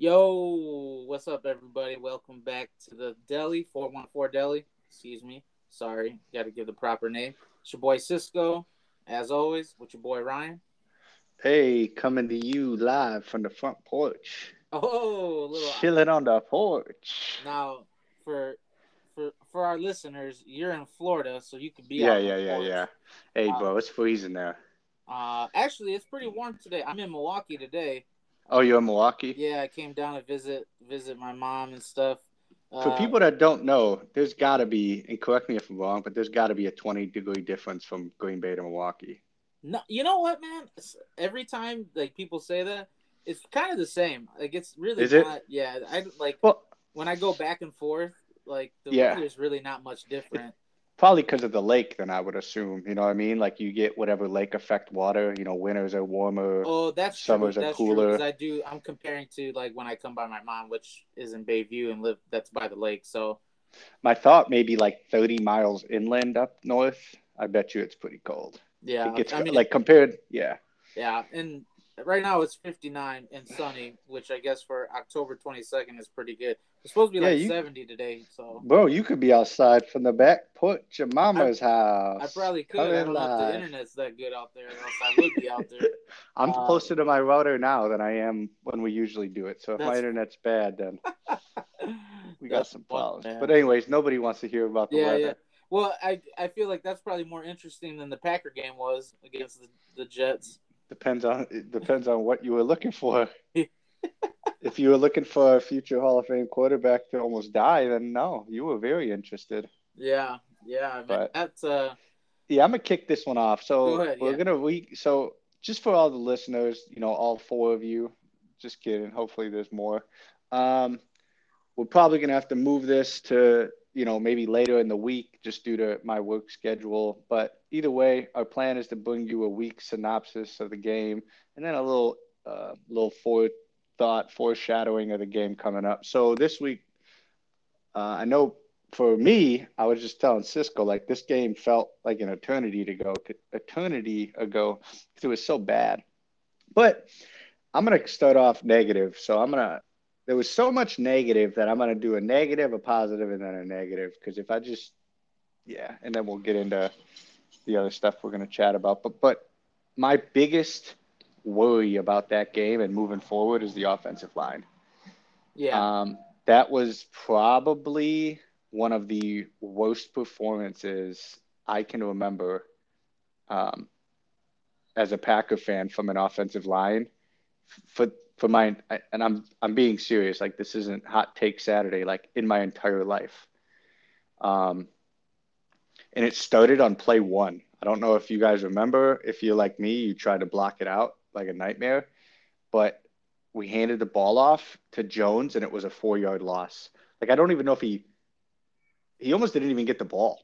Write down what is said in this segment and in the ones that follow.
Yo, what's up, everybody? Welcome back to the Deli, 414 Deli. Excuse me. Sorry. Got to give the proper name. It's your boy Cisco, as always, with your boy Ryan. Hey, coming to you live from the front porch. Oh, a little. Chilling on the porch. Now, for for for our listeners, you're in Florida, so you could be. Yeah, yeah, yeah, porch. yeah. Hey, Uh, bro, it's freezing there. Uh, actually, it's pretty warm today. I'm in Milwaukee today. Oh, you're in Milwaukee? Yeah, I came down to visit visit my mom and stuff. For Uh, people that don't know, there's got to be, and correct me if I'm wrong, but there's got to be a 20 degree difference from Green Bay to Milwaukee. No, you know what, man? Every time like people say that, it's kind of the same. Like it's really Is it? Yeah, I like Well, when I go back and forth. Like the Yeah. weather's really not much different. Probably because of the lake, then I would assume. You know what I mean? Like you get whatever lake effect water. You know, winters are warmer. Oh, that's Summers true. are That's cooler. true. I do. I'm comparing to like when I come by my mom, which is in Bayview and live. That's by the lake. So My thought maybe like 30 miles inland up north. I bet you it's pretty cold. yeah, it gets I mean, like compared, yeah. yeah, and right now it's 59 and sunny, which I guess for October 22nd is pretty good. It's supposed to be Yeah, like you- 70 today, so Bro, you could be outside from the back porch of mama's house. I probably could. Coming I don't know if the internet's that good out there, or else I would be out there. I'm uh, closer to my router now than I am when we usually do it. So if my internet's bad, then we got some problems. But anyways, nobody wants to hear about the yeah, weather. yeah. Well, I I feel like that's probably more interesting than the Packer game was against the, the Jets. Depends on it depends on what you were looking for. if you were looking for a future Hall of Fame quarterback to almost die, then no, you were very interested. Yeah, yeah. But- that's uh. Yeah, I'm gonna kick this one off. So ahead, we're yeah. gonna we so just for all the listeners, you know, all four of you, just kidding. Hopefully there's more. Um, we're probably gonna have to move this to, you know, maybe later in the week just due to my work schedule. But either way, our plan is to bring you a week synopsis of the game and then a little uh little forethought, foreshadowing of the game coming up. So this week, uh, I know for me, I was just telling Cisco like this game felt like an eternity to go, eternity ago, because it was so bad. But I'm gonna start off negative, so I'm gonna. There was so much negative that I'm gonna do a negative, a positive, and then a negative. Because if I just, yeah, and then we'll get into the other stuff we're gonna chat about. But but my biggest worry about that game and moving forward is the offensive line. Yeah, Um, that was probably one of the worst performances I can remember um, as a Packer fan from an offensive line. For for my and I'm I'm being serious. Like this isn't hot take Saturday. Like in my entire life. Um, and it started on play one. I don't know if you guys remember. If you're like me, you try to block it out like a nightmare. But we handed the ball off to Jones and it was a four yard loss. Like I don't even know if he he almost didn't even get the ball.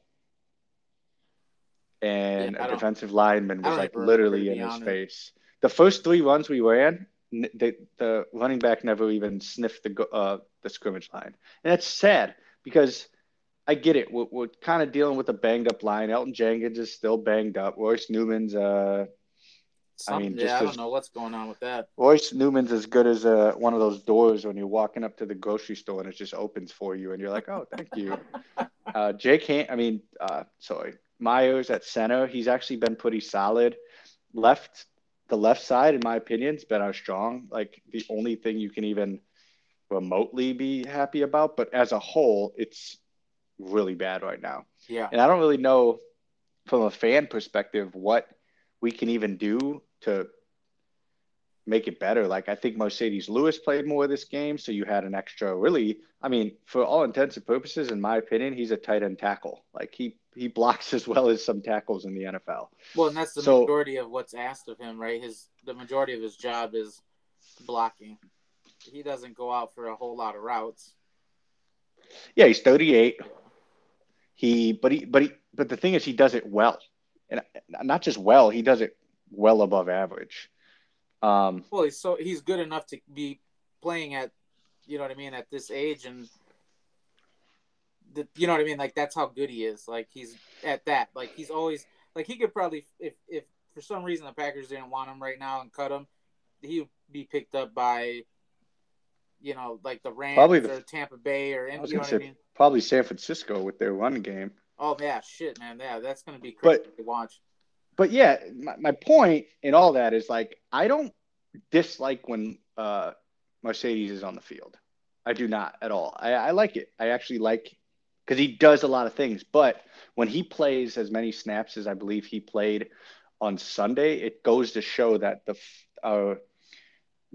And Yeah, a defensive lineman was like remember, literally in his honest. face. The first three runs we ran, the, the running back never even sniffed the uh, the scrimmage line, and that's sad because I get it. We're, we're kind of dealing with a banged up line. Elgton Jenkins is still banged up. Royce Newman's uh, Something, mean, yeah. just I don't as- know what's going on with that. Royce Newman's as good as uh, one of those doors when you're walking up to the grocery store and it just opens for you, and you're like, "Oh, thank you." uh, Jake, Han- I mean, uh, sorry, Myers at center. He's actually been pretty solid. Left, the left side, in my opinion, has been our strong. Like the only thing you can even remotely be happy about. But as a whole, it's really bad right now. Yeah, And I don't really know from a fan perspective what we can even do to make it better. Like I think Marcedes Lewis played more this game, so you had an extra really I mean, for all intents and purposes, in my opinion, he's a tight end tackle. Like he he blocks as well as some tackles in the NFL. well, and that's the So- majority of what's asked of him, right? His the majority of his job is blocking. He doesn't go out for a whole lot of routes. Yeah, he's 38. He but he but he but the thing is he does it well. And not just well, he does it well above average. Um Well, he's so he's good enough to be playing at, you know what I mean, at this age, and the, you know what I mean. Like that's how good he is. Like he's at that. Like he's always like he could probably if if for some reason the Packers didn't want him right now and cut him, he would be picked up by, you know, like the Rams Probably the- or Tampa Bay or I was you know gonna what I mean. probably San Francisco with their run game. Oh yeah, shit, man, yeah, that's gonna be But- crazy to watch. But yeah, my, my point in all that is like I don't dislike when uh, Marcedes is on the field. I do not at all. I, I like it. I actually like because he does a lot of things. But when he plays as many snaps as I believe he played on Sunday, it goes to show that the our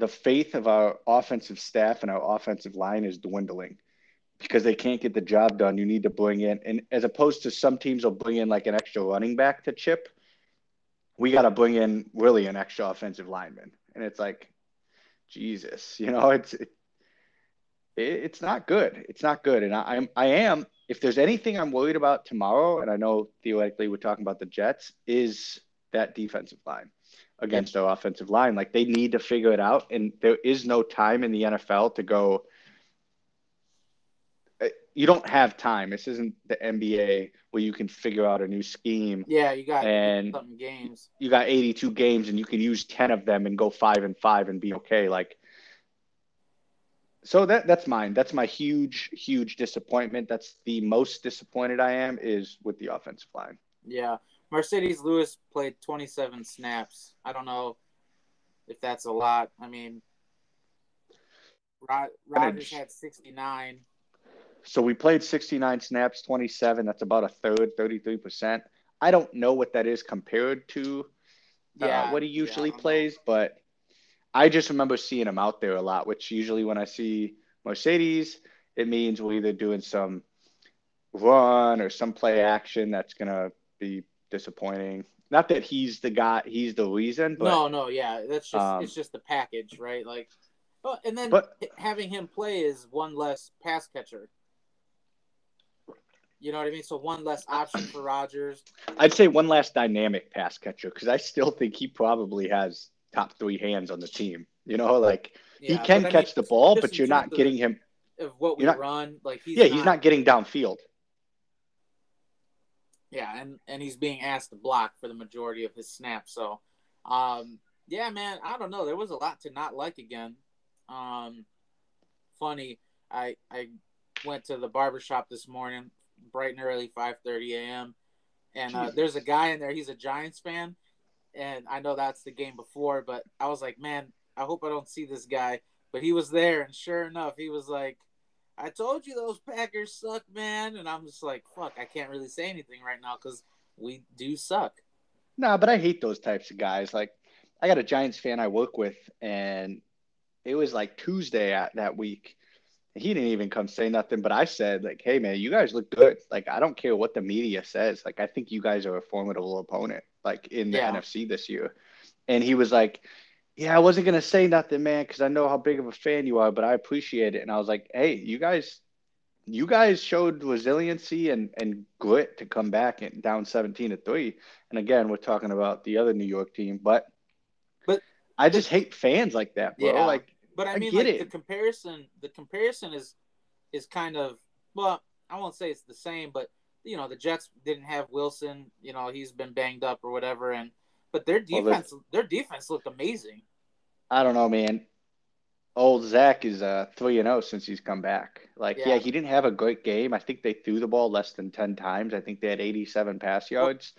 the faith of our offensive staff and our offensive line is dwindling because they can't get the job done. You need to bring in, and as opposed to some teams will bring in like an extra running back to chip, we got to bring in really an extra offensive lineman, and it's like, Jesus, you know, it's it, it's not good. It's not good, and I, I'm I am. If there's anything I'm worried about tomorrow, and I know theoretically we're talking about the Jets, is that defensive line against our offensive line. Like they need to figure it out, and there is no time in the NFL to go. uh, You don't have time. This isn't the NBA where you can figure out a new scheme. Yeah, you got And- something games. You got 82 games, and you can use 10 of them and go five and five and be okay. Like, so that that's mine. That's my huge, huge disappointment. That's the most disappointed I am is with the offensive line. Yeah, Marcedes Lewis played 27 snaps. I don't know if that's a lot. I mean, Rod- Rodgers had 69. So we played 69 snaps, 27. That's about a third, 33%. I don't know what that is compared to uh, Yeah, what he usually know. plays, but I just remember seeing him out there a lot, which usually when I see Marcedes, it means we're either doing some run or some play action that's going to be disappointing. Not that he's the guy, he's the reason, but no, no, yeah, that's just Um, it's just the package, right? Like, oh, and then But- having him play is one less pass catcher. You know what I mean? So one less option for Rodgers. I'd say one last dynamic pass catcher because I still think he probably has top three hands on the team. You know, like he can catch mean, the ball, but you're not getting him. of what we not- run. Like he's yeah, he's not getting downfield. Yeah, and and he's being asked to block for the majority of his snaps. So, um, yeah, man, I don't know. There was a lot to not like again. Um, funny, I I went to the barber shop this morning, bright and early, five thirty a.m. And uh, there's a guy in there. He's a Giants fan, and I know that's the game before, but I was like, man, I hope I don't see this guy. But he was there, and sure enough, he was like, I told you those Packers suck, man. And I'm just like, fuck, I can't really say anything right now because we do suck. No, but I hate those types of guys. Like, I got a Giants fan I work with, and it was like Tuesday at, that week. He didn't even come say nothing, but I said, like, hey, man, you guys look good. Like, I don't care what the media says. Like, I think you guys are a formidable opponent, like, in the Yeah. NFC this year. And he was like, yeah, I wasn't going to say nothing, man, because I know how big of a fan you are, but I appreciate it. And I was like, hey, you guys. You guys showed resiliency and, and grit to come back and down 17 to 3. And again, we're talking about the other New York team, but But- I just hate fans like that, bro. Yeah. Like, But I I mean, like it. the comparison, the comparison is is kind of well, I won't say it's the same, but you know, the Jets didn't have Wilson. You know, he's been banged up or whatever, and but their Well, defense, their defense looked amazing. I don't know, man. Old Zach is uh three and zero since he's come back. Like, yeah. Yeah. he didn't have a great game. I think they threw the ball less than ten times. I think they had eighty seven pass yards.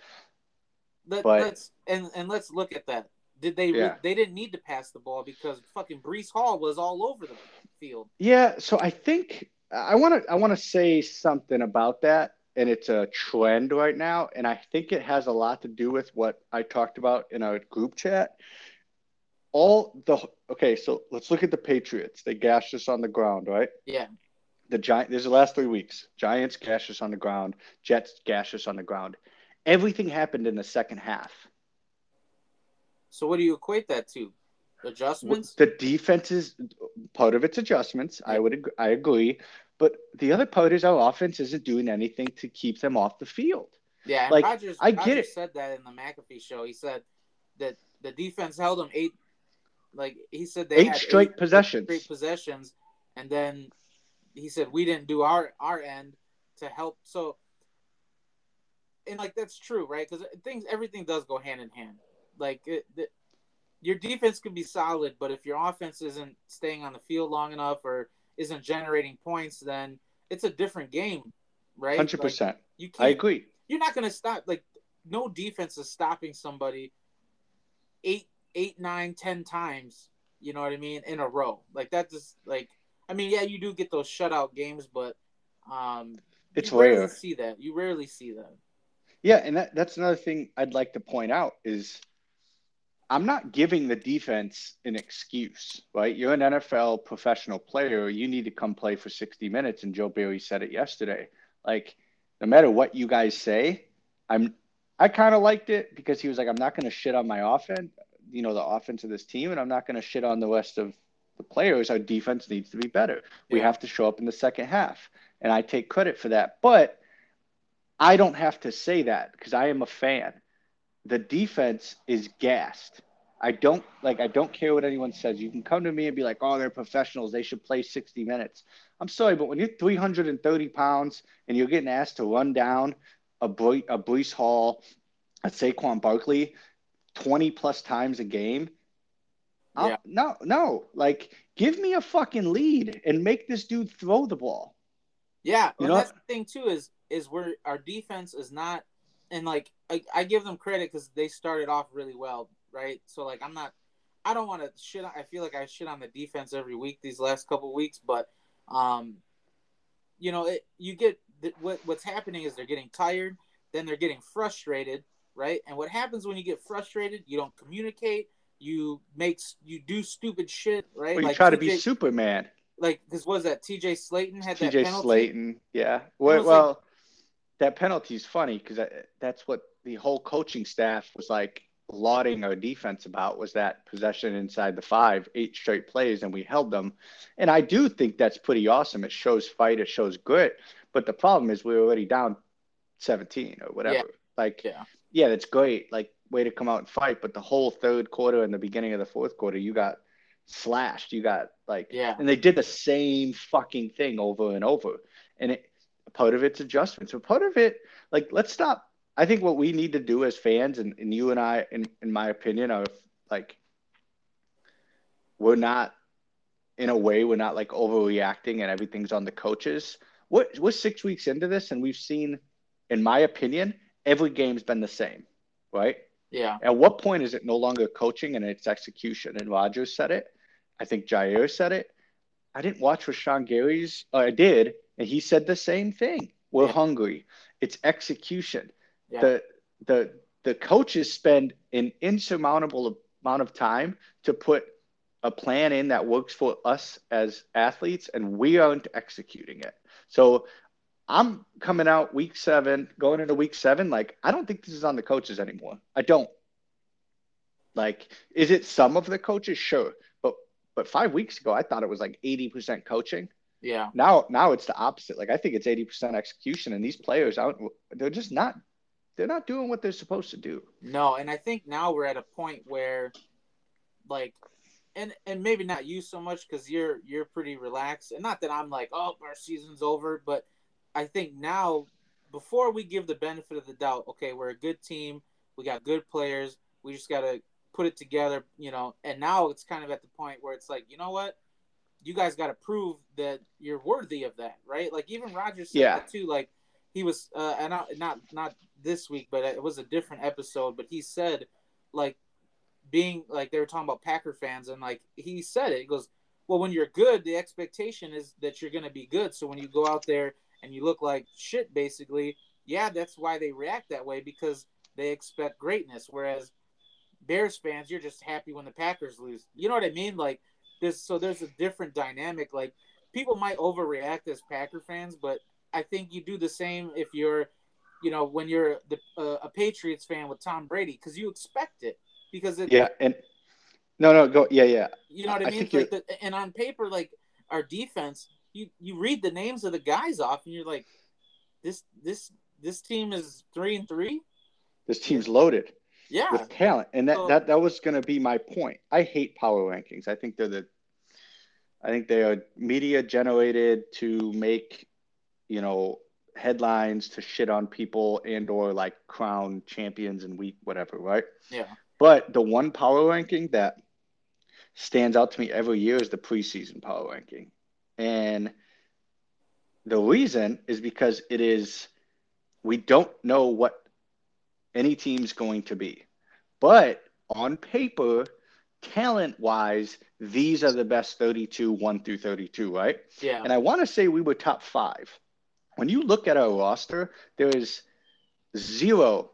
Let, But- let's and and let's look at that. Did they? Yeah. They didn't need to pass the ball because fucking Breece Hall was all over the field. Yeah, so I think I want to I want to say something about that, and it's a trend right now, and I think it has a lot to do with what I talked about in our group chat. All the okay, so let's look at the Patriots. They gashed us on the ground, right? Yeah, The Giant. There's the last three weeks. Giants gashed us on the ground. Jets gashed us on the ground. Everything happened in the second half. So what do you equate that to? Adjustments? The defense is part of its adjustments. I would I agree, but the other part is our offense isn't doing anything to keep them off the field. Yeah, Like, Rodgers, I get Rodgers it. said that in the McAfee show. He said that the defense held them eight, like he said they Eight had straight eight possessions. straight possessions, and then he said we didn't do our our end to help. So, and like that's true, right? Because things everything does go hand in hand. Like it, the, your defense can be solid, but if your offense isn't staying on the field long enough or isn't generating points, then it's a different game, right? Hundred like, percent. You can't, I agree. You're not going to stop. Like no defense is stopping somebody eight, eight, nine, ten times. You know what I mean in a row. Like that just like I mean, yeah, you do get those shutout games, but um, it's you rarely rare. See that you rarely see that. Yeah, and that, that's another thing I'd like to point out is I'm not giving the defense an excuse, right? You're an NFL professional player. You need to come play for 60 minutes. And Joe Barry said it yesterday. Like, no matter what you guys say, I'm I kind of liked it because he was like, I'm not going to shit on my offense, you know, the offense of this team, and I'm not going to shit on the rest of the players. Our defense needs to be better. Yeah. We have to show up in the second half. And I take credit for that. But I don't have to say that because I am a fan. The defense is gassed. I don't like I don't care what anyone says. You can come to me and be like, "Oh, they're professionals. They should play 60 minutes." I'm sorry, but when you're 330 pounds and you're getting asked to run down a Bre- a Breece Hall, a Saquon Barkley, 20 plus times a game, yeah. no, no, like give me a fucking lead and make this dude throw the ball. Yeah, you know? that's the thing too is is where our defense is not, and like I, I give them credit because they started off really well right? So like I'm not I don't want to shit I feel like I shit on the defense every week these last couple weeks, but um you know, it, you get what what's happening is they're getting tired, then they're getting frustrated, right? And what happens when you get frustrated, you don't communicate, you make you do stupid shit, right? Well, you like try to be Superman. Like because was that TJ Slaton had TJ Slaton, yeah. Well, well like, that penalty is funny because that's what the whole coaching staff was like lauding our defense about was that possession inside the five, eight straight plays, and we held them. And I do think that's pretty awesome. It shows fight, it shows grit. But the problem is we are already down 17 or whatever. Yeah. Like, yeah. yeah, that's great. Like, way to come out and fight. But the whole third quarter and the beginning of the fourth quarter, you got slashed. You got like, yeah. And they did the same fucking thing over and over. And it, part of it's adjustments. So part of it, like, let's stop I think what we need to do as fans, and, and you and I, in, in my opinion, are like, we're not, in a way, we're not like overreacting and everything's on the coaches. We're, we're six weeks into this, and we've seen, in my opinion, every game's been the same, right? Yeah. At what point is it no longer coaching and it's execution? And Rodgers said it. I think Jaire said it. I didn't watch Rashan Gary's. I did, and he said the same thing. We're yeah. hungry. It's execution. The the the coaches spend an insurmountable amount of time to put a plan in that works for us as athletes and we aren't executing it. So i'm coming out week seven going into week seven like i don't think this is on the coaches anymore. I don't. Like is it some of the coaches? Sure. But but five weeks ago i thought it was like 80% coaching yeah now now it's the opposite like i think it's 80% execution and these players out they're just not they're not doing what they're supposed to do. No, and I think now we're at a point where, like, and and maybe not you so much because you're you're pretty relaxed, and not that I'm like, oh, our season's over, but I think now, before we give the benefit of the doubt, okay, we're a good team, we got good players, we just gotta put it together, you know. And now it's kind of at the point where it's like, you know what, you guys got to prove that you're worthy of that, right? Like even Rodgers said yeah. that too, like he was uh, and not not not this week, but it was a different episode. But he said, like, being like they were talking about Packer fans, and like he said it. He goes, "Well, when you're good, the expectation is that you're going to be good. So when you go out there and you look like shit, basically, yeah, that's why they react that way because they expect greatness. Whereas Bears fans, you're just happy when the Packers lose. You know what I mean? Like this. So there's a different dynamic. Like people might overreact as Packer fans, but I think you do the same if you're you know, when you're the, uh, a Patriots fan with Tom Brady, because you expect it. Because it, yeah, and no, no, go, yeah, yeah. You know what I, I mean? Like the, and on paper, like our defense, you you read the names of the guys off, and you're like, this this this team is three and three. This team's loaded. Yeah, with talent, and that so, that that was going to be my point. I hate power rankings. I think they're the I think they are media generated to make, you know, headlines to shit on people and or like crown champions and week whatever, right? Yeah. But the one power ranking that stands out to me every year is the preseason power ranking. And the reason is because it is, we don't know what any team's going to be. But on paper, talent wise, these are the best 32, 1 through 32, right? Yeah. And I want to say we were top five. When you look at our roster, there is zero,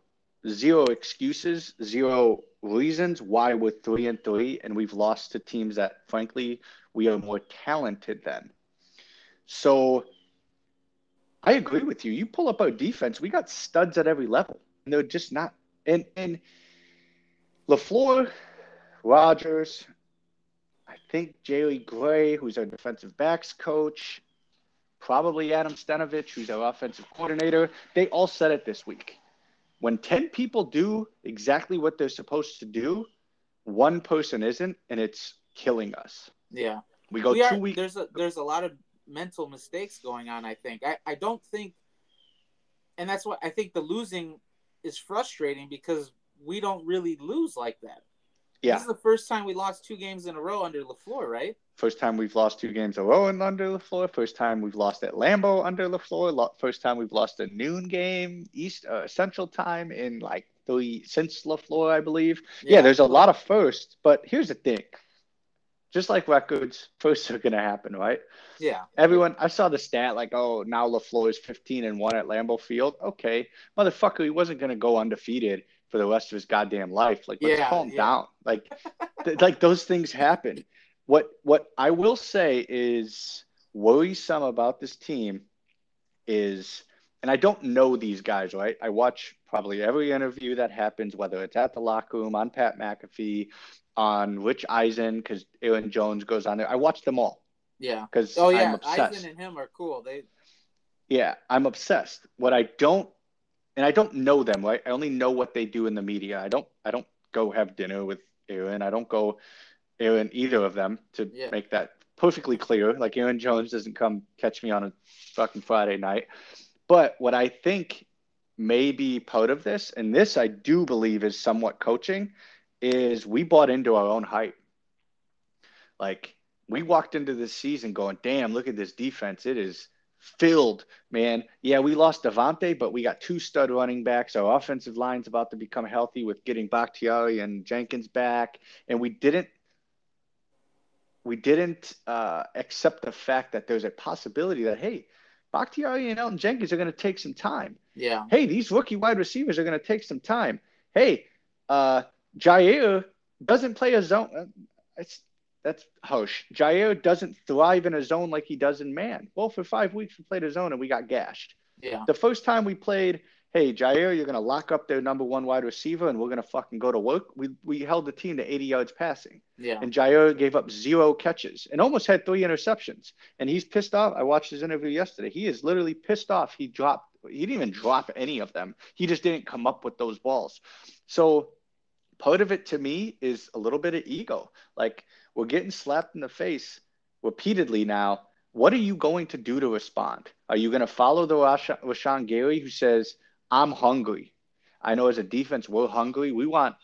zero excuses, zero reasons why we're three and three, and we've lost to teams that, frankly, we are more talented than. So I agree with you. You pull up our defense, we got studs at every level, and they're just not. And and LaFleur, Rodgers, I think Jerry Gray, who's our defensive backs coach, probably Adam Stenavich, who's our offensive coordinator. They all said it this week. When 10 people do exactly what they're supposed to do, one person isn't, and it's killing us. Yeah. We go We two weeks. there's a there's a lot of mental mistakes going on, I think. I, I don't think and that's what I think the losing is frustrating because we don't really lose like that. Yeah. This is the first time we lost two games in a row under LaFleur, right? First time we've lost two games in a row and under LaFleur. First time we've lost at Lambeau under LaFleur. First time we've lost a noon game East uh, Central Time in like three since LaFleur, I believe. Yeah. there's a lot of firsts, but here's the thing. Just like records, firsts are gonna happen, right? Yeah. Everyone, I saw the stat like, oh, now LaFleur is 15 and one at Lambeau Field. Okay, motherfucker, he wasn't gonna go undefeated for the rest of his goddamn life. Like, let's Yeah, calm yeah. down. Like, th- like those things happen. What what I will say is worrisome about this team is, and I don't know these guys, right? I watch probably every interview that happens, whether it's at the locker room, on Pat McAfee, on Rich Eisen, because Aaron Jones goes on there. I watch them all Yeah. because Oh I'm yeah, obsessed. Eisen and him are cool. They Yeah, I'm obsessed. What I don't, and I don't know them, right? I only know what they do in the media. I don't, I don't go have dinner with Aaron. I don't go Aaron either of them to Yeah. make that perfectly clear. Like Aaron Jones doesn't come catch me on a fucking Friday night. But what I think may be part of this, and this I do believe is somewhat coaching, is we bought into our own hype. Like we walked into this season going, damn, look at this defense. It is filled, man. Yeah, we lost Davante, but we got two stud running backs. Our offensive line's about to become healthy with getting Bakhtiari and Jenkins back. And we didn't we didn't uh, accept the fact that there's a possibility that hey, Bakhtiari and Elgton Jenkins are going to take some time. yeah. Hey, these rookie wide receivers are going to take some time. Hey, uh, Jaire doesn't play a zone. It's that's harsh. Jaire doesn't thrive in a zone like he does in man. Well, for five weeks we played a zone and we got gashed. Yeah. The first time we played, hey Jaire, you're gonna lock up their number one wide receiver and we're gonna fucking go to work. We we held the team to 80 yards passing, Yeah. and Jaire gave up zero catches and almost had three interceptions. And he's pissed off. I watched his interview yesterday. He is literally pissed off. He dropped. He didn't even drop any of them. He just didn't come up with those balls. So part of it to me is a little bit of ego. Like we're getting slapped in the face repeatedly now. What are you going to do to respond? Are you going to follow the Rasha- Rashan Gary who says, I'm hungry? I know as a defense, we're hungry. We want,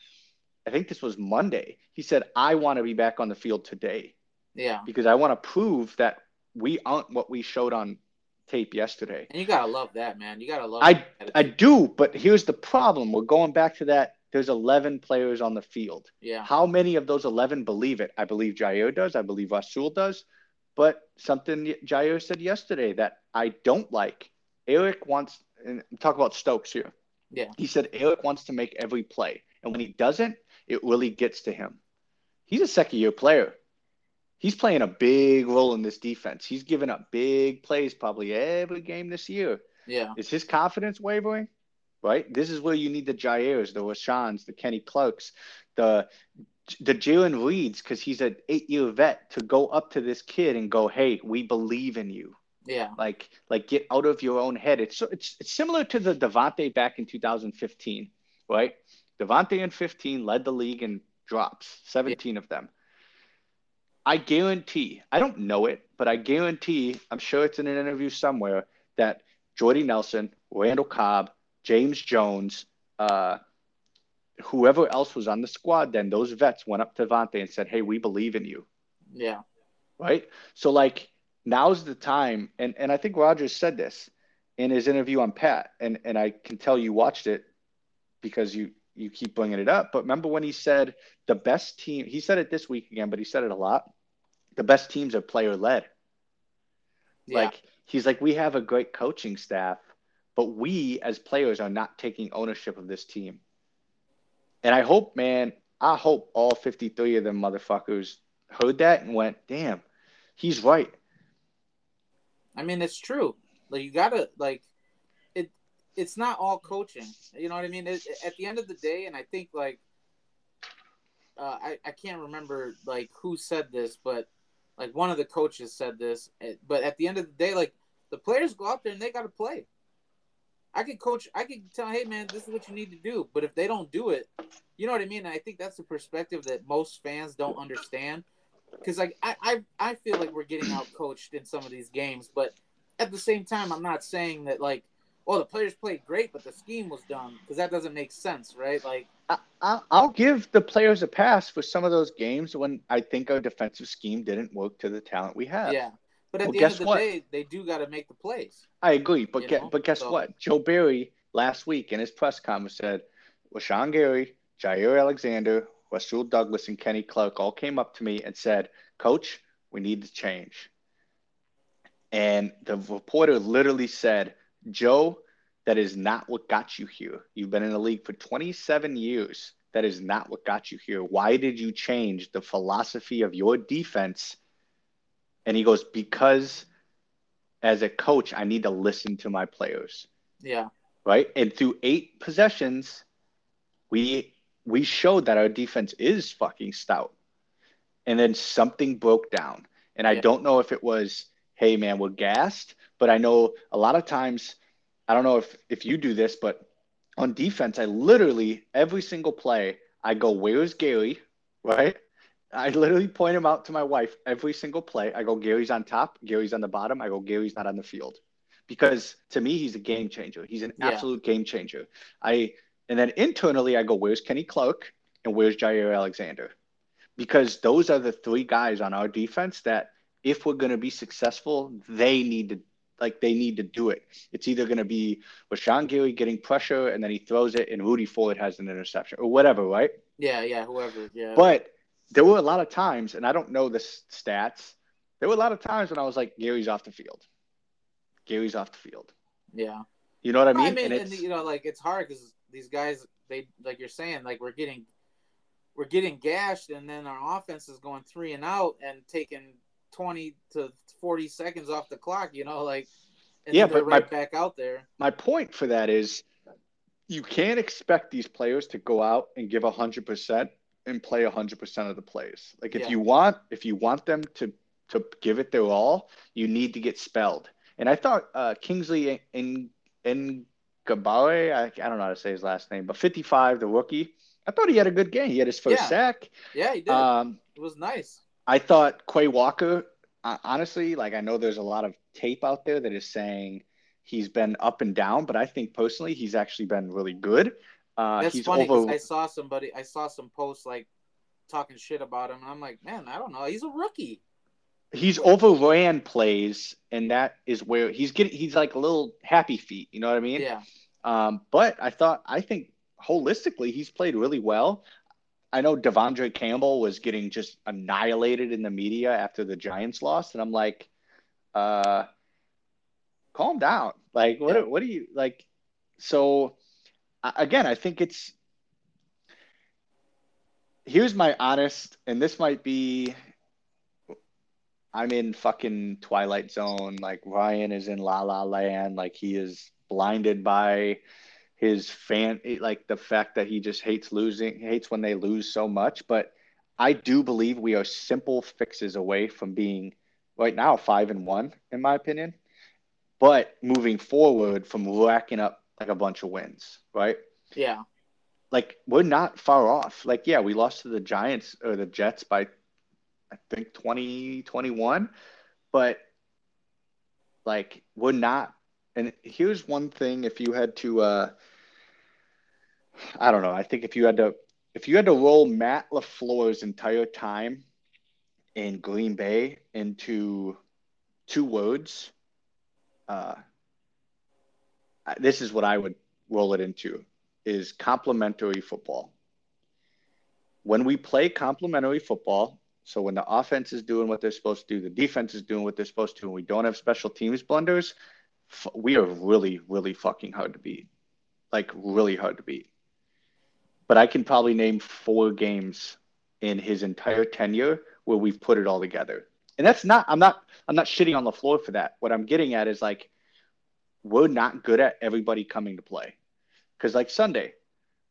I think this was Monday. He said, I want to be back on the field today Yeah. because I want to prove that we aren't what we showed on tape yesterday. And you gotta love that, man. You gotta love I that I do, but here's the problem. We're going back to that. There's 11 players on the field. Yeah. How many of those 11 believe it? I believe Jaire does. I believe Rasul does. But something Jaire said yesterday that I don't like. Eric wants, and talk about Stokes here. Yeah. He said Eric wants to make every play. And when he doesn't, it really gets to him. He's a second year player. He's playing a big role in this defense. He's given up big plays probably every game this year. Yeah. Is his confidence wavering? Right. This is where you need the Jaires, the Rashans, the Kenny Clarks, the the Jalen Reeds, because he's an eight year vet to go up to this kid and go, "Hey, we believe in you." Yeah. Like, like get out of your own head. It's it's it's similar to the Davante back in 2015, right? Davante in 15 led the league in drops, 17 of them. I guarantee, I don't know it, but I guarantee, I'm sure it's in an interview somewhere that Jordy Nelson, Randall Cobb, James Jones, uh, whoever else was on the squad, then those vets went up to Vontae and said, Hey, we believe in you. Yeah. Right. So like now's the time. And, and I think Rodgers said this in his interview on Pat, and, and I can tell you watched it because you, you keep bringing it up. But remember when he said the best team, he said it this week again, but he said it a lot. The best teams are player led. Yeah. Like he's like, we have a great coaching staff, but we as players are not taking ownership of this team. And I hope, man, I hope all 53 of them motherfuckers heard that and went, damn, he's right. I mean, it's true. Like you gotta like it. It's not all coaching. You know what I mean? It, at the end of the day, and I think like uh, I I can't remember like who said this, but like one of the coaches said this. Eh, but at the end of the day, like the players go out there and they got to play. I could coach. I could tell, hey man, this is what you need to do. But if they don't do it, you know what I mean. And I think that's the perspective that most fans don't understand. Because like I, I, I feel like we're getting out coached in some of these games, but at the same time, I'm not saying that like, oh, the players played great, but the scheme was dumb because that doesn't make sense, right? Like, I, I'll give the players a pass for some of those games when I think our defensive scheme didn't work to the talent we have. Yeah. But at well, the end of the what? day, they do got to make the plays. I agree, but get, but guess so, what? Joe Barry last week in his press conference said, "Rashan Gary, Jair Alexander, Rasul Douglas, and Kenny Clark all came up to me and said, Coach, we need to change." And the reporter literally said, "Joe, that is not what got you here. You've been in the league for 27 years. That is not what got you here. Why did you change the philosophy of your defense?" And he goes, because as a coach, I need to listen to my players. Yeah. Right. And through eight possessions, we we showed that our defense is fucking stout. And then something broke down. And I yeah. don't know if it was, hey man, we're gassed, but I know a lot of times, I don't know if if you do this, but on defense, I literally every single play, I go, where's Gary? Right? I literally point him out to my wife every single play. I go, Gary's on top, Gary's on the bottom. I go, Gary's not on the field. Because to me, he's a game changer. He's an yeah. absolute game changer. I and then internally I go, where's Kenny Clark and where's Jaire Alexander? Because those are the three guys on our defense that if we're gonna be successful, they need to like they need to do it. It's either going to be Rashan Gary getting pressure and then he throws it and Rudy Ford has an interception or whatever, right? Yeah, yeah, whoever. Yeah. But there were a lot of times, and I don't know the stats. There were a lot of times when I was like, Gary's off the field. Gary's off the field. Yeah. You know what I mean? I mean, and, and you know, like it's hard because these guys, they like you're saying, like we're getting, we're getting gashed, and then our offense is going three and out and taking twenty to forty seconds off the clock. You know, like yeah, but right my, back out there. My point for that is, you can't expect these players to go out and give hundred percent and play 100% of the plays. Like if yeah. you want if you want them to to give it their all, you need to get spelled. And I thought uh, Kingsley in in Gabare, I, I don't know how to say his last name, but 55, the rookie, I thought he had a good game. He had his first yeah. sack. Yeah, he did. Um, it was nice. I thought Quay Walker, uh, honestly, like I know there's a lot of tape out there that is saying he's been up and down, but I think personally he's actually been really good. Uh, That's funny over... I saw somebody, I saw some posts like talking shit about him, and I'm like, man, I don't know, he's a rookie. He's overran plays, and that is where he's getting. He's like a little happy feet. You know what I mean? Yeah. Um, but I thought, I think holistically, he's played really well. I know De'Vondre Campbell was getting just annihilated in the media after the Giants lost, and I'm like, uh, calm down. Like, what? Yeah. What do you like? So again, I think it's here's my honest, and this might be I'm in fucking Twilight Zone. Like Ryan is in La La Land. Like he is blinded by his fan, like the fact that he just hates losing, hates when they lose so much. But I do believe we are simple fixes away from being right now five and one, in my opinion. But moving forward from racking up like a bunch of wins, right? Yeah. Like we're not far off. Like yeah, we lost to the Giants or the Jets by I think 2021, but like we're not and here's one thing if you had to uh I don't know. I think if you had to if you had to roll Matt LaFleur's entire time in Green Bay into two words, uh, this is what I would roll it into is complementary football. When we play complementary football, so when the offense is doing what they're supposed to do, the defense is doing what they're supposed to, and we don't have special teams blunders, we are really, really fucking hard to beat. Like really hard to beat. But I can probably name four games in his entire tenure where we've put it all together. And that's not I'm not I'm not shitting on LaFleur for that. What I'm getting at is like we're not good at everybody coming to play. Cause like Sunday,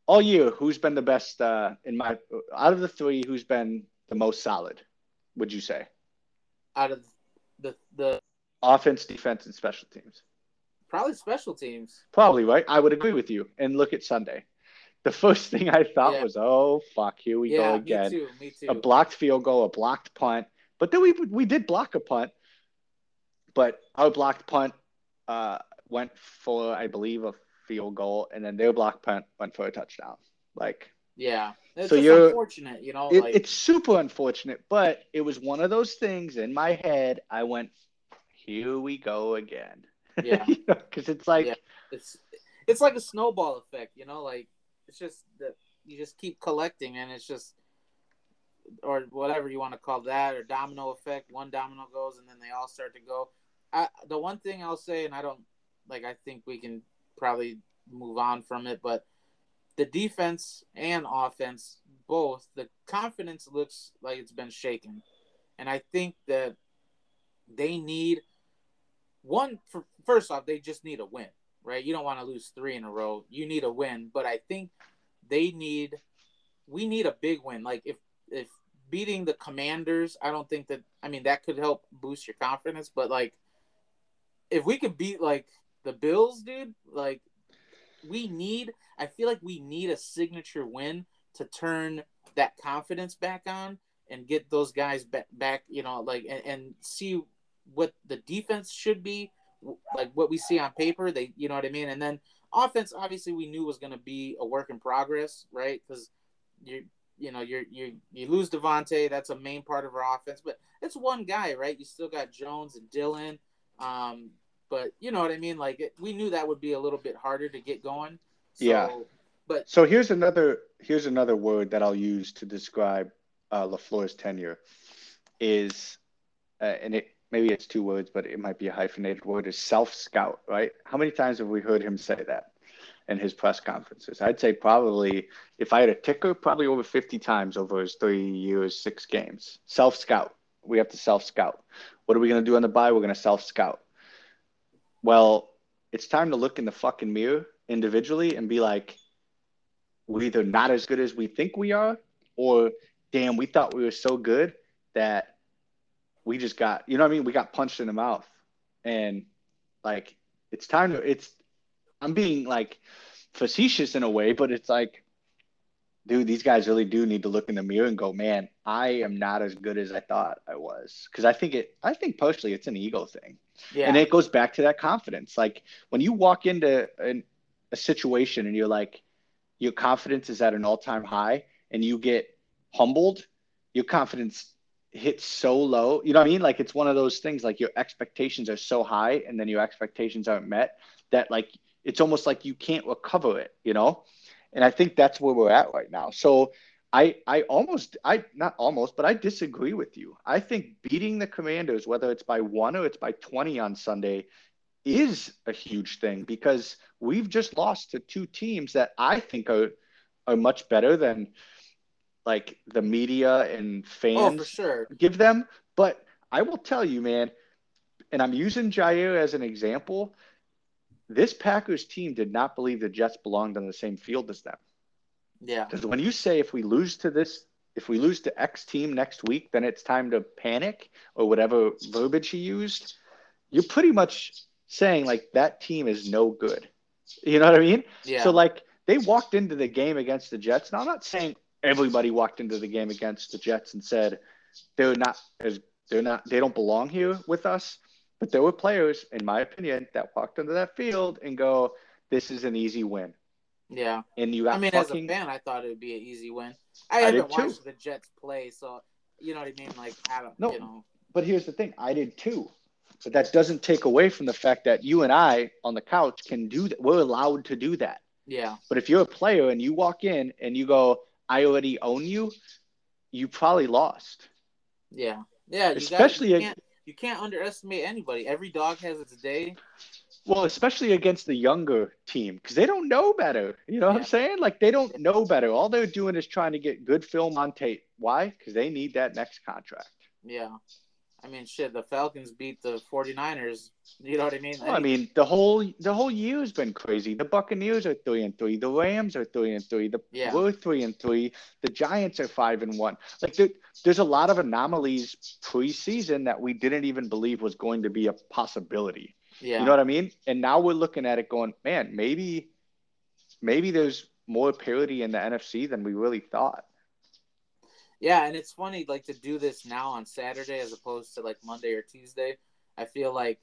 all year, who's been the best uh, in my out of the three? Who's been the most solid? Would you say? Out of the the offense, defense, and special teams. Probably special teams. Probably right. I would agree with you. And look at Sunday. The first thing I thought yeah. was, "Oh fuck, here we yeah, go again." Me too. Me too. A blocked field goal, a blocked punt. But then we we did block a punt. But our blocked punt uh, went for, I believe, a field goal, and then their block punt went for a touchdown. Like, yeah, it's so you're unfortunate, you know. It, like... It's super unfortunate, but it was one of those things in my head. I went, "Here we go again." Yeah, because it's like yeah. it's it's like a snowball effect, you know. Like it's just that you just keep collecting, and it's just or whatever you want to call that, or domino effect. One domino goes, and then they all start to go. I, the one thing I'll say, and I don't like, I think we can probably move on from it. But the defense and offense, both, the confidence looks like it's been shaken. And I think that they need one, for, first off, they just need a win, right? You don't want to lose three in a row. You need a win. But I think they need, we need a big win. Like if, if beating the Commanders, I don't think that, I mean, that could help boost your confidence. But like, if we could beat like the Bills, dude, like we need I feel like we need a signature win to turn that confidence back on and get those guys back, back you know, like and, and see what the defense should be, like what we see on paper. They, you know what I mean, and then offense. Obviously, we knew was going to be a work in progress, right? Because you, you know, you're you you lose Davante, That's a main part of our offense, but it's one guy, right? You still got Jones and Dillon. Um, but you know what I mean. Like it, we knew that would be a little bit harder to get going. So, yeah. But so here's another here's another word that I'll use to describe uh, LaFleur's tenure is, uh, and it maybe it's two words, but it might be a hyphenated word. Is self scout, right? How many times have we heard him say that? in his press conferences. I'd say probably, if I had a ticker, probably over 50 times over his three years, six games. Self scout. We have to self scout. What are we going to do on the bye? We're going to self scout well, it's time to look in the fucking mirror individually and be like, we're either not as good as we think we are, or damn, we thought we were so good that we just got, you know what I mean? We got punched in the mouth. And like, it's time to, it's, I'm being like facetious in a way, but it's like, dude, these guys really do need to look in the mirror and go, man, I am not as good as I thought I was. Cause I think it, I think partially it's an ego thing. Yeah. And it goes back to that confidence. Like when you walk into an, a situation and you're like, your confidence is at an all time high and you get humbled, your confidence hits so low. You know what I mean? Like it's one of those things like your expectations are so high and then your expectations aren't met that like it's almost like you can't recover it, you know? And I think that's where we're at right now. So I I almost I not almost, but I disagree with you. I think beating the Commanders, whether it's by one or it's by 20 on Sunday, is a huge thing because we've just lost to two teams that I think are are much better than like the media and fans oh, sure. give them. But I will tell you, man, and I'm using Jaire as an example. This Packers team did not believe the Jets belonged on the same field as them. Yeah. Because when you say if we lose to this, if we lose to X team next week, then it's time to panic or whatever verbiage he used, you're pretty much saying like that team is no good. You know what I mean? Yeah. So like they walked into the game against the Jets. Now I'm not saying everybody walked into the game against the Jets and said they're not as they're not they don't belong here with us. But there were players, in my opinion, that walked into that field and go, "This is an easy win." Yeah. And you I mean, fucking, as a fan, I thought it would be an easy win. I, I haven't watched the Jets play, so you know what I mean. Like, I don't, No. you know, But here's the thing, I did too. But that doesn't take away from the fact that you and I on the couch can do that. We're allowed to do that. yeah, But if you're a player and you walk in and you go, I already own you, you probably lost. yeah, yeah. You Especially a- you, can't, underestimate anybody. Every dog has its day. Well, especially against the younger team because they don't know better. You know what I'm saying? Like they don't know better. All they're doing is trying to get good film on tape. Why? Because they need that next contract. Yeah. I mean, shit, the Falcons beat the 49ers. You know what I mean? Well, I mean, the whole the whole year's been crazy. The Buccaneers are three and three. The Rams are three and three. The Yeah. we're three and three. The Giants are five and one. Like there, there's a lot of anomalies preseason that we didn't even believe was going to be a possibility. yeah. You know what I mean? And now we're looking at it going, man, maybe maybe there's more parity in the NFC than we really thought. Yeah, and it's funny like to do this now on Saturday as opposed to like Monday or Tuesday. I feel like,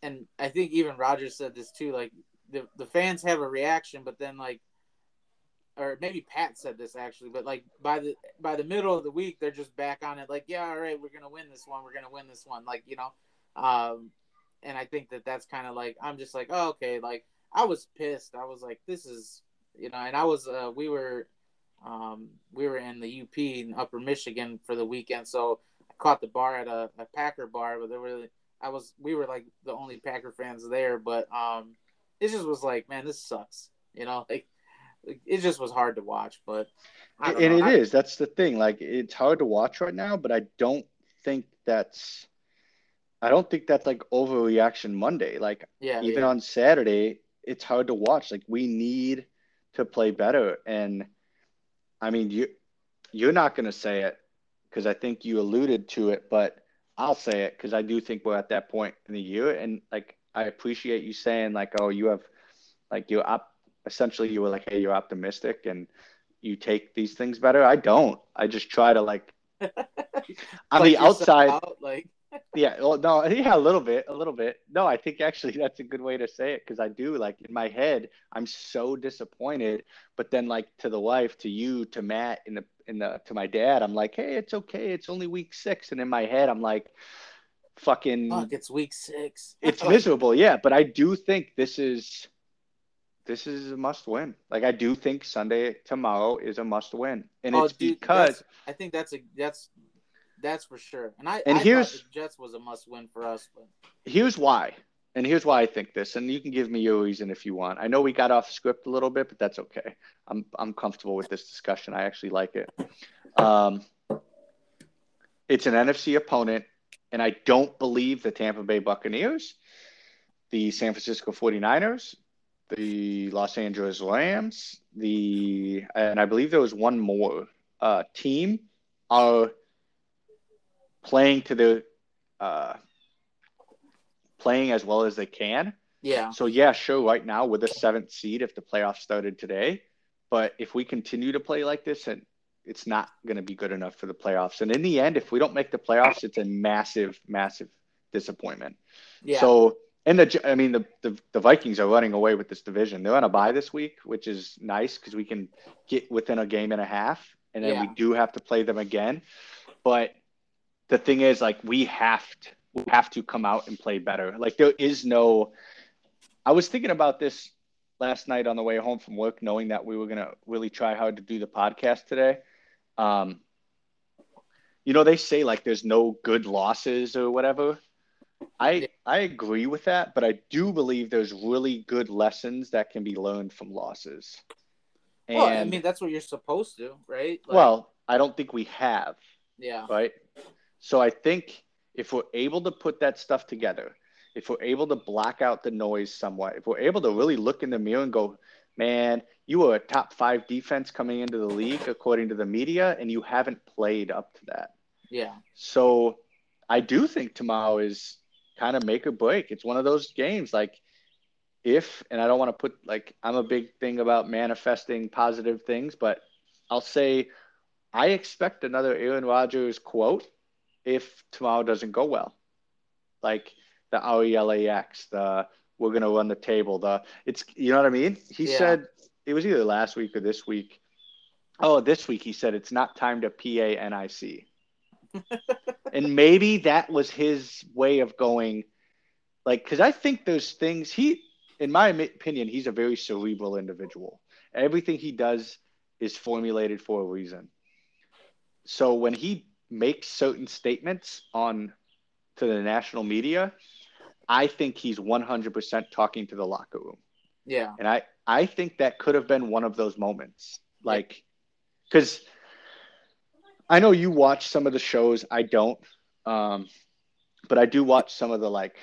and I think even Rodgers said this too. Like the the fans have a reaction, but then like, or maybe Pat said this actually, but like by the by the middle of the week they're just back on it. Like yeah, all right, we're gonna win this one. We're gonna win this one. Like you know, um, and I think that that's kind of like I'm just like oh okay. Like I was pissed. I was like this is you know, and I was uh we were um, we were in the UP in Upper Michigan for the weekend, so I caught the bar at a, a Packer bar, but there were I was we were like the only Packer fans there, but um, it just was like, man, this sucks, you know, like it just was hard to watch, but I And it know. is. That's the thing. Like it's hard to watch right now, but I don't think that's I don't think that's like overreaction Monday. Like yeah, even yeah. on Saturday, it's hard to watch. Like we need to play better. And I mean, you you're not going to say it because I think you alluded to it, but I'll say it because I do think we're at that point in the year. And like I appreciate you saying like, oh, you have like you're up. Essentially, you were like, hey, you're optimistic and you take these things better. I don't. I just try to like on the outside. out, like Yeah, well, no, yeah, a little bit, a little bit. No, I think actually that's a good way to say it because I do like in my head, I'm so disappointed, but then like to the wife, to you, to Matt, in the in the to my dad, I'm like, hey, it's okay, it's only week six, and in my head, I'm like, fucking, fuck, it's week six. it's miserable, yeah. But I do think this is this is a must win. Like I do think Sunday tomorrow is a must win, and Oh, it's dude, because I think that's a that's that's for sure. And I And I here's- Jets was a must win for us, but here's why. And here's why I think this, and you can give me your reason if you want. I know we got off script a little bit, but that's okay. I'm I'm comfortable with this discussion. I actually like it. Um, it's an NFC opponent, and I don't believe the Tampa Bay Buccaneers, the San Francisco 49ers, the Los Angeles Rams, the and I believe there was one more uh, team are playing to the uh, playing as well as they can. yeah, So yeah, sure. Right now we're the seventh seed if the playoffs started today, but if we continue to play like this, and it's not going to be good enough for the playoffs. And in the end, if we don't make the playoffs, it's a massive, massive disappointment. yeah. So and the I mean the, the the Vikings are running away with this division. They're on a bye this week, which is nice because we can get within a game and a half, and then we do have to play them again. But the thing is, like we have to we have to come out and play better. Like there is no. I was thinking about this last night on the way home from work, knowing that we were gonna really try hard to do the podcast today. Um, you know, they say like there's no good losses or whatever. I Yeah. I agree with that, but I do believe there's really good lessons that can be learned from losses. And well, I mean that's what you're supposed to, right? Like, well, I don't think we have, yeah, right? So I think if we're able to put that stuff together, if we're able to block out the noise somewhat, if we're able to really look in the mirror and go, man, you were a top five defense coming into the league according to the media, and you haven't played up to that. yeah, So I do think tomorrow is kind of make or break. It's one of those games like if, and I don't want to put like, I'm a big thing about manifesting positive things, but I'll say I expect another Aaron Rodgers quote if tomorrow doesn't go well. Like the RELAX, the we're going to run the table, the it's, you know what I mean? He Yeah. said, it was either last week or this week. Oh, this week he said it's not time to P A N I C. and maybe that was his way of going, like, because I think those things he, in my opinion, he's a very cerebral individual. Everything he does is formulated for a reason. So when he makes certain statements on to the national media, I think he's 100% talking to the locker room. Yeah. And I, I think that could have been one of those moments. Like, because I know you watch some of the shows. I don't. Um, but I do watch some of the, like,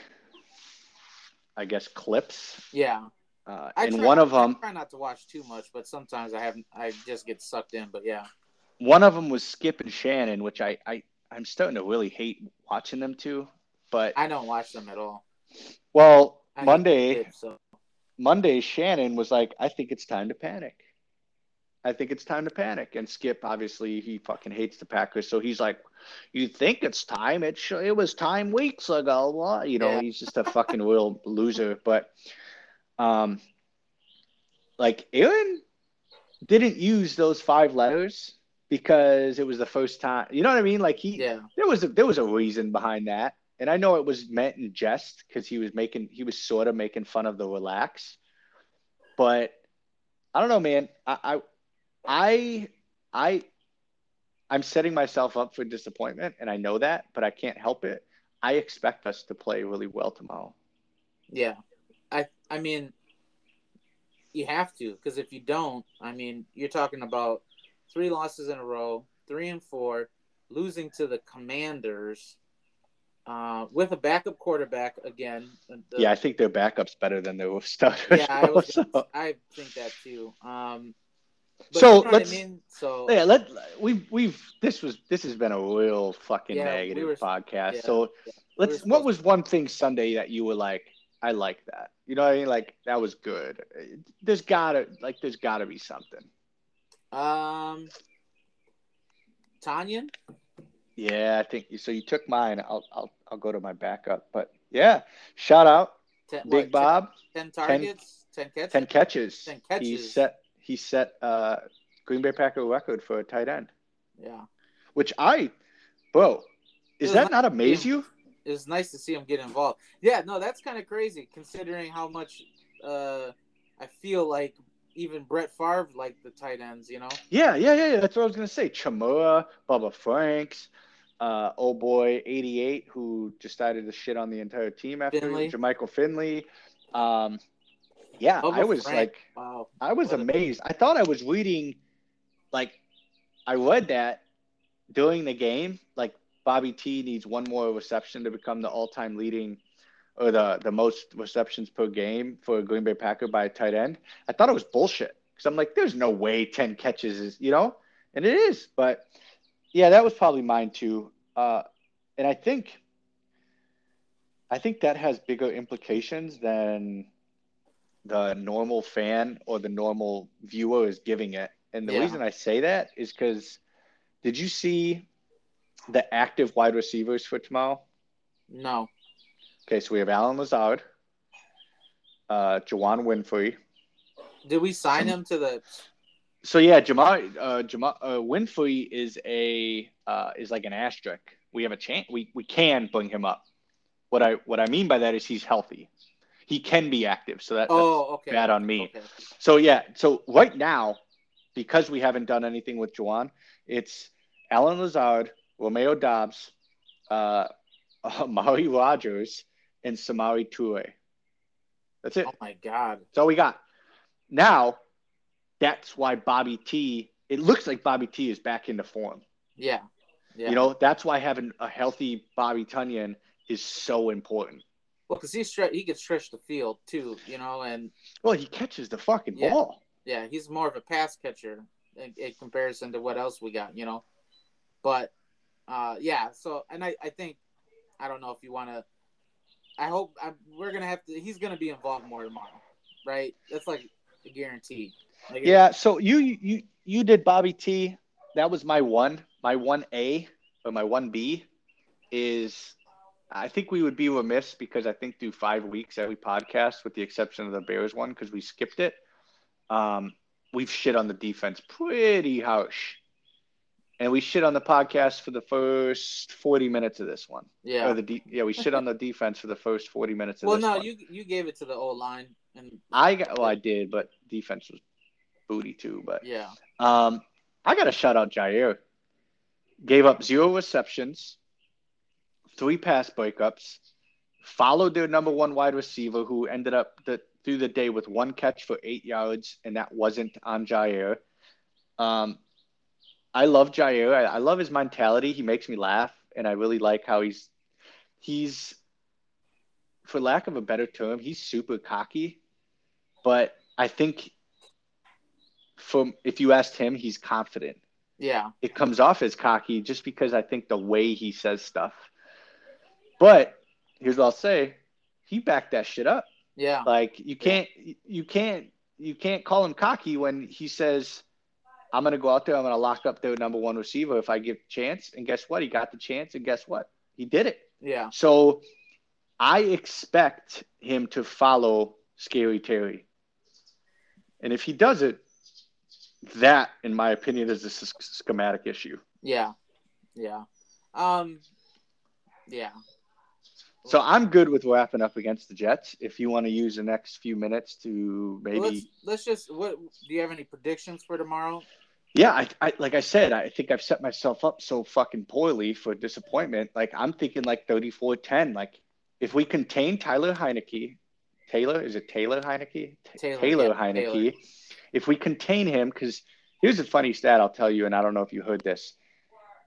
I guess, clips. Yeah. Uh, and try, one of I them, try not to watch too much, but sometimes I haven't. I just get sucked in. But yeah. One of them was Skip and Shannon, which I, I, I'm starting to really hate watching them too. But I don't watch them at all. well, I Monday, so Monday, Shannon was like, I think it's time to panic. I think it's time to panic. And Skip, obviously, he fucking hates the Packers. So he's like, You think it's time? It, sh- it was time weeks ago. You know, Yeah. he's just a fucking real loser. But, um, like, Aaron didn't use those five letters because it was the first time. You know what I mean? Like, he, yeah. there was a, there was a reason behind that. And I know it was meant in jest because he was making he was sort of making fun of the relax. But I don't know, man. I I I, I I'm setting myself up for disappointment and I know that, but I can't help it. I expect us to play really well tomorrow. Yeah, I I mean, you have to because if you don't, I mean, you're talking about three losses in a row, three and four, losing to the Commanders, uh, with a backup quarterback again. The- yeah, I think their backup's better than their starters. yeah, I was. so, Gonna, I think that too. Um, but So, you know let's- I mean. So yeah, let we've we've this was this has been a real fucking Yeah, we negative were- podcast. yeah, so yeah. let's We what was one thing Sunday that you were like, I like that. You know what I mean? Like that was good. There's gotta like there's gotta be something. Um, Tonyan. Yeah, I think so. You took mine. I'll I'll I'll go to my backup. But yeah, shout out Ten, Big what, Bob. 10, 10 targets, 10, catches. Ten catches. 10 He set he set uh Green Bay Packer record for a tight end, Yeah. which I, bro, is that nice not amaze you? It was nice to see him get involved. Yeah, no, that's kind of crazy considering how much uh, I feel like even Brett Favre liked the tight ends, you know? Yeah, yeah, yeah. yeah. That's what I was gonna say. Chmura, Bubba Franks, uh, oh boy, eighty eight, who decided to shit on the entire team after Finley. Jermichael Finley. Um, yeah, Bubba I was Frank, like, wow. I was What amazed. I thought I was reading, like, I read that during the game, like Bobby T needs one more reception to become the all-time leading or the the most receptions per game for a Green Bay Packer by a tight end. I thought it was bullshit because I'm like, there's no way ten catches is, you know, and it is. But yeah, that was probably mine too. Uh, and I think, I think that has bigger implications than the normal fan or the normal viewer is giving it. And the Yeah. reason I say that is because did you see the active wide receivers for tomorrow? No. Okay, so we have Allen Lazard, uh, Juwann Winfree. Did we sign him to the. So yeah, Jamar, uh, Jamar uh, Winfree is a uh, is like an asterisk. We have a chance. We we can bring him up. What I what I mean by that is he's healthy. He can be active. So that, that's Oh, okay. bad on me. Okay. So yeah, so right now, because we haven't done anything with Juwann, it's Allen Lazard, Romeo Doubs, uh, Amari Rodgers, and Samari Toure. That's it. Oh, my God. That's all we got. Now, that's why Bobby T. It looks like Bobby T. is back into form. Yeah. Yeah. You know, that's why having a healthy Bobby Tonyan is so important. well, because he, stre- he could stretch the field, too, you know, and Well, he catches the fucking Yeah. ball. yeah, he's more of a pass catcher in, in comparison to what else we got, you know. But uh, yeah, so and I, I think I don't know if you want to. I hope I, we're gonna have to. He's gonna be involved more tomorrow, right? That's like a guarantee. Like, Yeah, so you you you did Bobby T. That was my one. My one A or my one B is I think we would be remiss because I think do five weeks every podcast with the exception of the Bears one because we skipped it. Um, we've shit on the defense pretty harsh. And we shit on the podcast for the first 40 minutes of this one. Yeah. Or the de- yeah, we shit on the defense for the first 40 minutes of Well, this no, one. you you gave it to the old line, and I got well, I did, but defense was booty too. But yeah, um, I got to shout out Jaire. Gave up zero receptions, three pass breakups, followed their number one wide receiver, who ended up the, through the day with one catch for eight yards, and that wasn't on Jaire. Um, I love Jaire. I, I love his mentality. He makes me laugh, and I really like how he's he's, for lack of a better term, he's super cocky. But I think, from if you asked him, he's confident yeah, it comes off as cocky just because I think the way he says stuff. But here's what I'll say: he backed that shit up. yeah, Like you can't, you can't, you can't call him cocky when he says, "I'm gonna go out there, I'm gonna lock up their number one receiver if I give a chance." And guess what? He got the chance, and guess what? He did it. yeah, So I expect him to follow Scary Terry. And if he does it, that, in my opinion, is a schematic issue. yeah, yeah. Um, yeah, So I'm good with wrapping up against the Jets. If you want to use the next few minutes to Well, let's maybe, let's just. What do you have any predictions for tomorrow? yeah, I, I like I said, I think I've set myself up so fucking poorly for disappointment. Like I'm thinking like 34-10. Like if we contain Tyler Heinicke, Taylor is it Taylor Heinicke? Taylor, Taylor yeah, Heinicke. Taylor. If we contain him, because here's a funny stat I'll tell you, and I don't know if you heard this.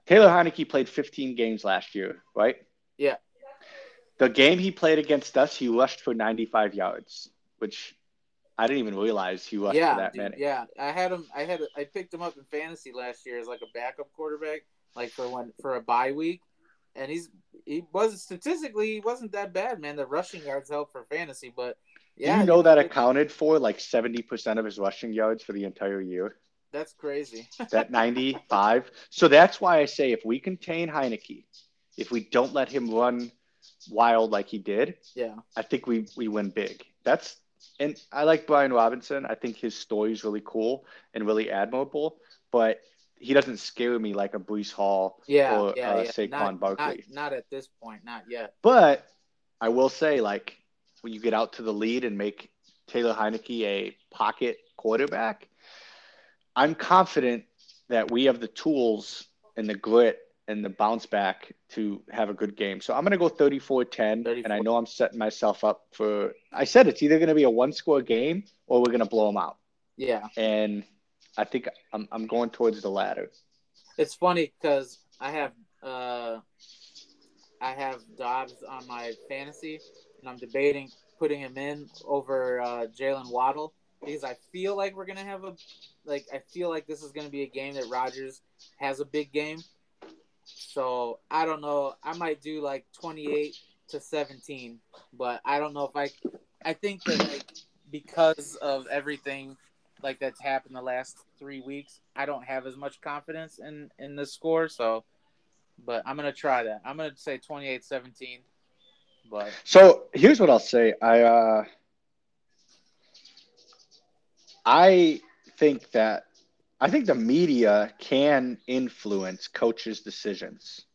Taylor Heinicke played 15 games last year, right? Yeah. The game he played against us, he rushed for 95 yards, which I didn't even realize he rushed yeah, for that dude, many. yeah. I had him. I had. I picked him up in fantasy last year as like a backup quarterback, like for one for a bye week, and he's he was statistically he wasn't that bad, man. The rushing yards help for fantasy, but yeah, Do you know that it- accounted for like 70% of his rushing yards for the entire year? that's crazy. That 95. so that's why I say if we contain Heinicke, if we don't let him run wild like he did, yeah, I think we we win big. That's and I like Brian Robinson. I think his story is really cool and really admirable, but he doesn't scare me like a Breece Hall yeah, or yeah, uh, yeah. Saquon not, Barkley. Not, not at this point, not yet. But I will say, like, when you get out to the lead and make Taylor Heinicke a pocket quarterback, I'm confident that we have the tools and the grit and the bounce back to have a good game. So I'm going to go 34 10. And I know I'm setting myself up for, I said it's either going to be a one score game or we're going to blow them out. Yeah, And I think I'm, I'm going towards the latter. it's funny because I have uh, I have Doubs on my fantasy, and I'm debating putting him in over uh, Jaylen Waddle because I feel like we're gonna have a like I feel like this is gonna be a game that Rodgers has a big game. So I don't know. I might do like 28 to 17, but I don't know if I. I think that like because of everything like that's happened the last three weeks, I don't have as much confidence in in the score. So, but I'm gonna try that. I'm gonna say 28-17. But So here's what I'll say. I uh, I think that I think the media can influence coaches' decisions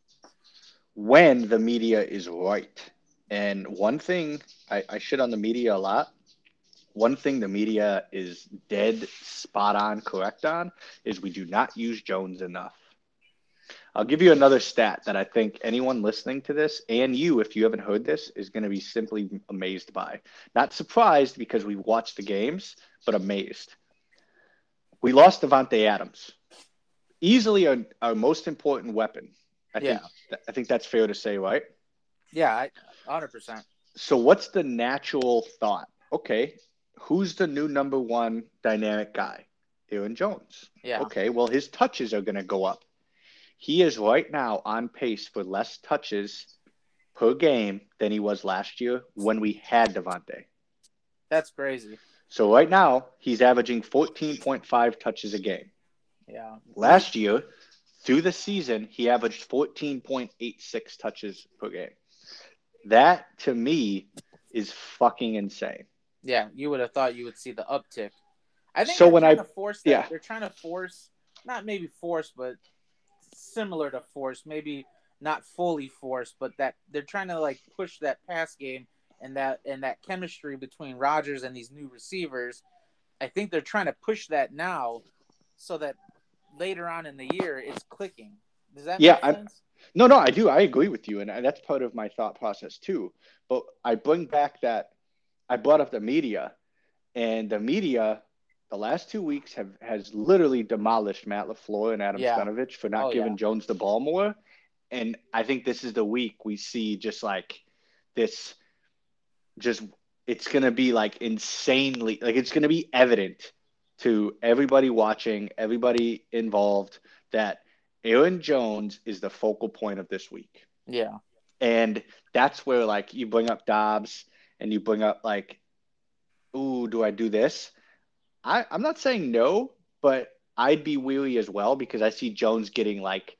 when the media is right. And one thing I, I shit on the media a lot. One thing the media is dead spot on correct on is we do not use Jones enough. I'll give you another stat that I think anyone listening to this and you, if you haven't heard this, is going to be simply amazed by. Not surprised because we watched the games, but amazed. We lost Davante Adams, easily our, our most important weapon. I Yeah. think I think that's fair to say, right? yeah, I, 100%. So what's the natural thought? Okay, who's the new number one dynamic guy? Aaron Jones. Yeah. Okay, well his touches are going to go up. He is right now on pace for less touches per game than he was last year when we had Davante. That's crazy. So right now he's averaging 14.5 touches a game. Yeah. Last year, through the season, he averaged 14.86 touches per game. That to me is fucking insane. Yeah, you would have thought you would see the uptick. I think So they're when trying I- to force that. yeah. They're trying to force, not maybe force, but similar to force. Maybe not fully force, but that they're trying to like push that pass game and that and that chemistry between Rodgers and these new receivers. I think they're trying to push that now, so that later on in the year it's clicking. Does that Yeah, make I'm- No, no, I do. I agree with you, and that's part of my thought process too. But I bring back that I brought up the media, and the media, the last two weeks have has literally demolished Matt LaFleur and Adam Yeah. Stenavich for not Oh, giving yeah. Jones the ball more. And I think this is the week we see just like this, just it's gonna be like insanely like it's gonna be evident to everybody watching, everybody involved that Aaron Jones is the focal point of this week. Yeah, And that's where like you bring up Doubs and you bring up like, ooh, do I do this? I, I'm not saying no, but I'd be weary as well because I see Jones getting like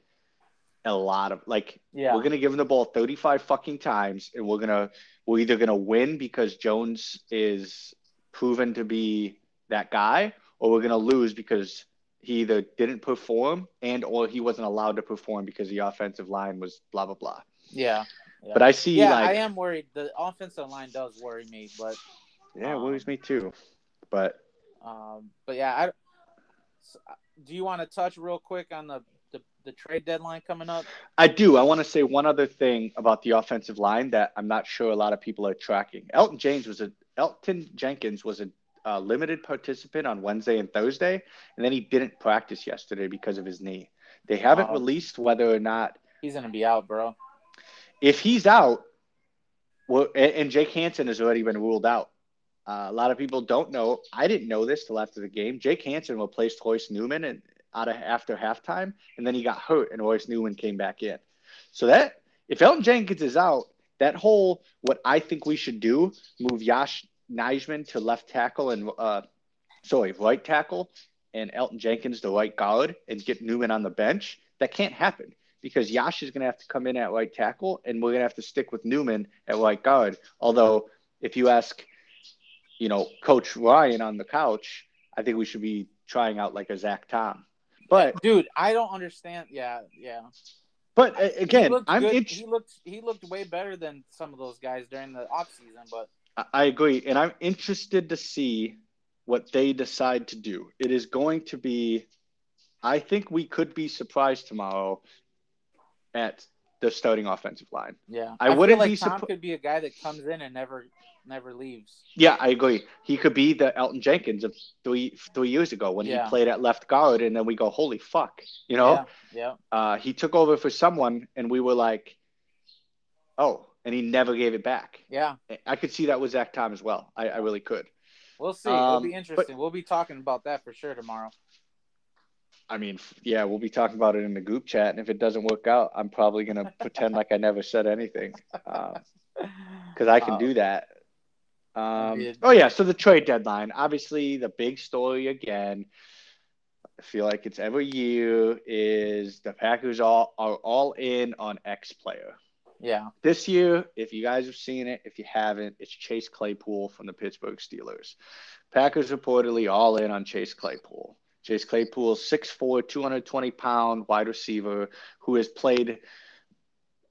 a lot of like yeah, we're gonna give him the ball 35 fucking times and we're gonna we're either gonna win because Jones is proven to be that guy, or we're gonna lose because he either didn't perform and or he wasn't allowed to perform because the offensive line was blah blah blah. yeah. Yeah. But I see yeah, like I am worried. The offensive line does worry me, but yeah, it um, worries me too. But um, but yeah, I. uh, do you want to touch real quick on the, the trade deadline coming up? I do. I want to say one other thing about the offensive line that I'm not sure a lot of people are tracking. Elton James was a Elgton Jenkins was a uh, limited participant on Wednesday and Thursday, and then he didn't practice yesterday because of his knee. They haven't Oh. released whether or not He's gonna be out, bro. if he's out. Well, and, and Jake Hanson has already been ruled out. Uh, a lot of people don't know. I didn't know this till after the game. Jake Hanson replaced Royce Newman and out of after halftime, and then he got hurt, and Royce Newman came back in. So that if Elgton Jenkins is out, that whole what I think we should do move Yosh Nijman to left tackle and uh, sorry right tackle, and Elgton Jenkins to right guard, and get Newman on the bench. That can't happen because Yosh is going to have to come in at right tackle, and we're going to have to stick with Newman at right guard. Although, if you ask, you know, Coach Ryan on the couch, I think we should be trying out like a Zach Tom. But Dude, I don't understand. Yeah, yeah. but uh, again, looked I'm. He looked he looked way better than some of those guys during the off season, but I agree, and I'm interested to see what they decide to do. It is going to be, I think we could be surprised tomorrow at the starting offensive line. yeah. I feel wouldn't like be Tom could be a guy that comes in and never never leaves. Yeah, I agree. He could be the Elgton Jenkins of three three years ago when Yeah. he played at left guard, and then we go, holy fuck, you know. Yeah, yeah. Uh, he took over for someone, and we were like, oh, and he never gave it back. Yeah. I could see that with Zach Tom as well. I, I really could. We'll see. It'll Um, be but- interesting. we'll be talking about that for sure tomorrow. I mean, yeah, we'll be talking about it in the group chat, and if it doesn't work out, I'm probably gonna pretend like I never said anything, because I can Um, do that. Um, oh yeah, so the trade deadline, obviously the big story again. I feel like it's every year is the Packers all are all in on X player. Yeah. This year, if you guys have seen it, if you haven't, it's Chase Claypool from the Pittsburgh Steelers. Packers reportedly all in on Chase Claypool. Chase Claypool, 6'4, 220 pound wide receiver who has played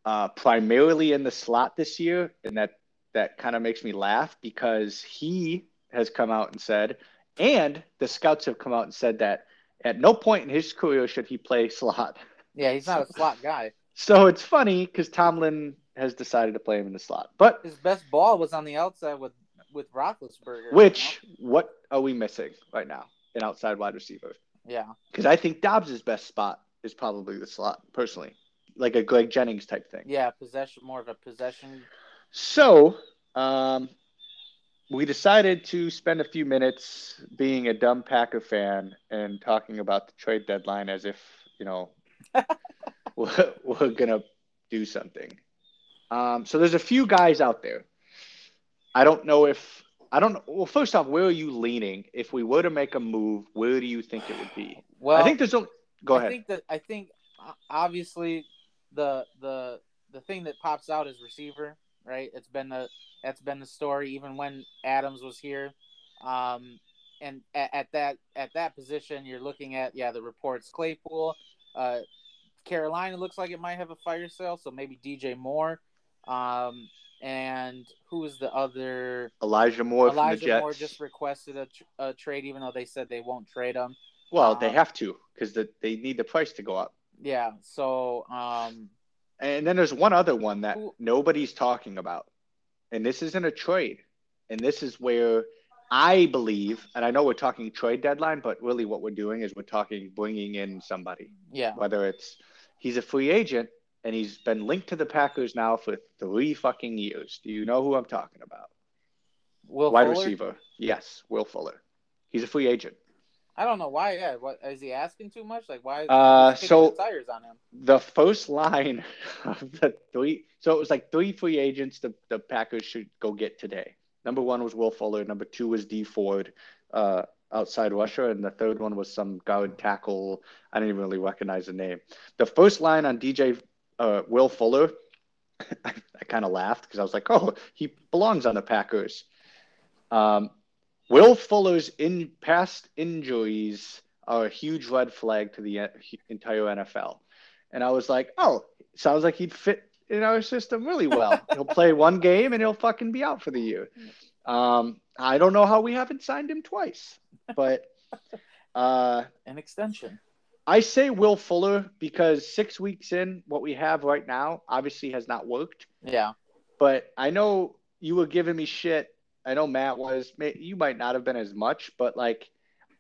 uh, primarily in the slot this year. And that, that kind of makes me laugh because he has come out and said, and the scouts have come out and said that at no point in his career should he play slot. Yeah, he's not a slot guy. So it's funny because Tomlin has decided to play him in the slot. But His best ball was on the outside with with Roethlisberger. which what are we missing right now? An outside wide receiver. Yeah. Because I think Doubs' best spot is probably the slot, personally, like a Greg Jennings type thing. Yeah, possession, more of a possession. So um, we decided to spend a few minutes being a dumb Packer fan and talking about the trade deadline as if you know we're, we're gonna do something. Um, so there's a few guys out there. I don't know if I don't. know. Well, first off, where are you leaning? If we were to make a move, where do you think it would be? Well, I think there's a. Go I ahead. think that I think obviously the the the thing that pops out is receiver, right? It's been the that's been the story even when Adams was here. Um, and at, at, that at that position, you're looking at yeah the reports Claypool, uh, Carolina looks like it might have a fire sale, so maybe DJ Moore, um, and who is the other? Elijah Moore. Elijah Moore just requested a, a, trade, even though they said they won't trade him. Well, um, they have to because the, they need the price to go up. Yeah. So. Um, and then there's one other one that nobody's talking about, and this isn't a trade, and this is where I believe, and I know we're talking trade deadline, but really what we're doing is we're talking bringing in somebody. Yeah. Whether it's he's a free agent and he's been linked to the Packers now for three fucking years. Do you know who I'm talking about? Will wide Fuller? receiver. Yes, Will Fuller. He's a free agent. I don't know why. Yeah, what is he asking too much? Like why? Uh, so tires on him. The first line of the three. So it was like three free agents the the Packers should go get today. Number one was Will Fuller. Number two was D Ford, uh, outside Russia, and the third one was some guard tackle. I didn't even really recognize the name. The first line on DJ uh, Will Fuller, I, I kind of laughed because I was like, oh, he belongs on the Packers. Um, Will Fuller's in past injuries are a huge red flag to the entire NFL. And I was like, oh, sounds like he'd fit in our system really well. he'll play one game and he'll fucking be out for the year. Um, I don't know how we haven't signed him twice, but uh, an extension. I say Will Fuller because six weeks in, what we have right now obviously has not worked. Yeah. But I know you were giving me shit. I know Matt was. You might not have been as much, but like,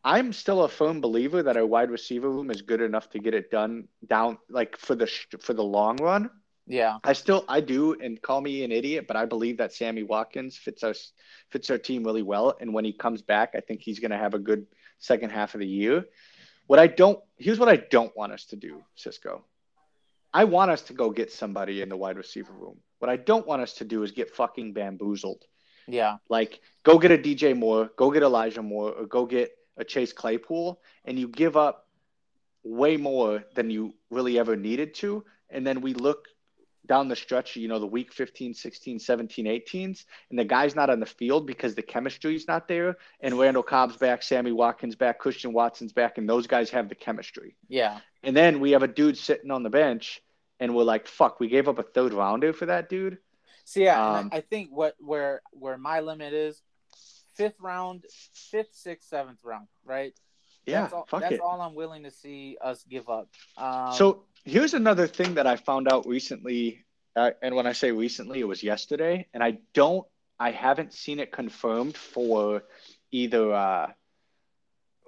I'm still a firm believer that our wide receiver room is good enough to get it done down, like for the for the long run. Yeah. I still I do and call me an idiot, but I believe that Sammy Watkins fits us fits our team really well. And when he comes back, I think he's gonna have a good second half of the year. What I don't here's what I don't want us to do, Cisco. I want us to go get somebody in the wide receiver room. What I don't want us to do is get fucking bamboozled. Yeah. Like go get a DJ Moore, go get Elijah Moore, or go get a Chase Claypool, and you give up way more than you really ever needed to. And then we look down the stretch, you know, the week 15, 16, 17, 18s, and the guy's not on the field because the chemistry is not there. And Randall Cobb's back, Sammy Watkins back, Christian Watson's back, and those guys have the chemistry. Yeah. And then we have a dude sitting on the bench, and we're like, fuck, we gave up a third rounder for that dude. So yeah, um, I think what where where my limit is fifth round, fifth, sixth, seventh round, right? Yeah, that's all, fuck that's it. all I'm willing to see us give up. Um, so here's another thing that I found out recently, uh, and when I say recently, it was yesterday, and I don't, I haven't seen it confirmed for either. Uh,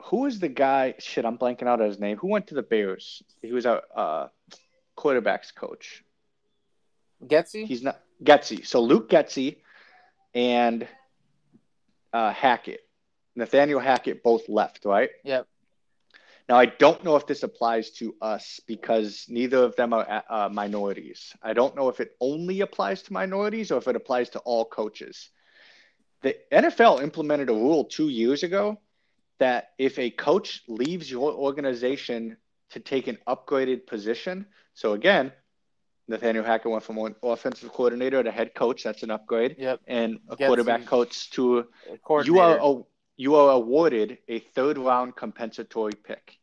who is the guy? Shit, I'm blanking out his name. Who went to the Bears? He was a uh, quarterbacks coach. Getsy. He's not Getsy. So Luke Getsy and uh, Hackett, Nathaniel Hackett, both left, right? Yep. Now, I don't know if this applies to us because neither of them are uh, minorities. I don't know if it only applies to minorities or if it applies to all coaches. The NFL implemented a rule two years ago that if a coach leaves your organization to take an upgraded position, so again, Nathaniel Hackett went from an offensive coordinator to head coach. That's an upgrade. Yep. And a quarterback coach to you are a, you are awarded a third round compensatory pick.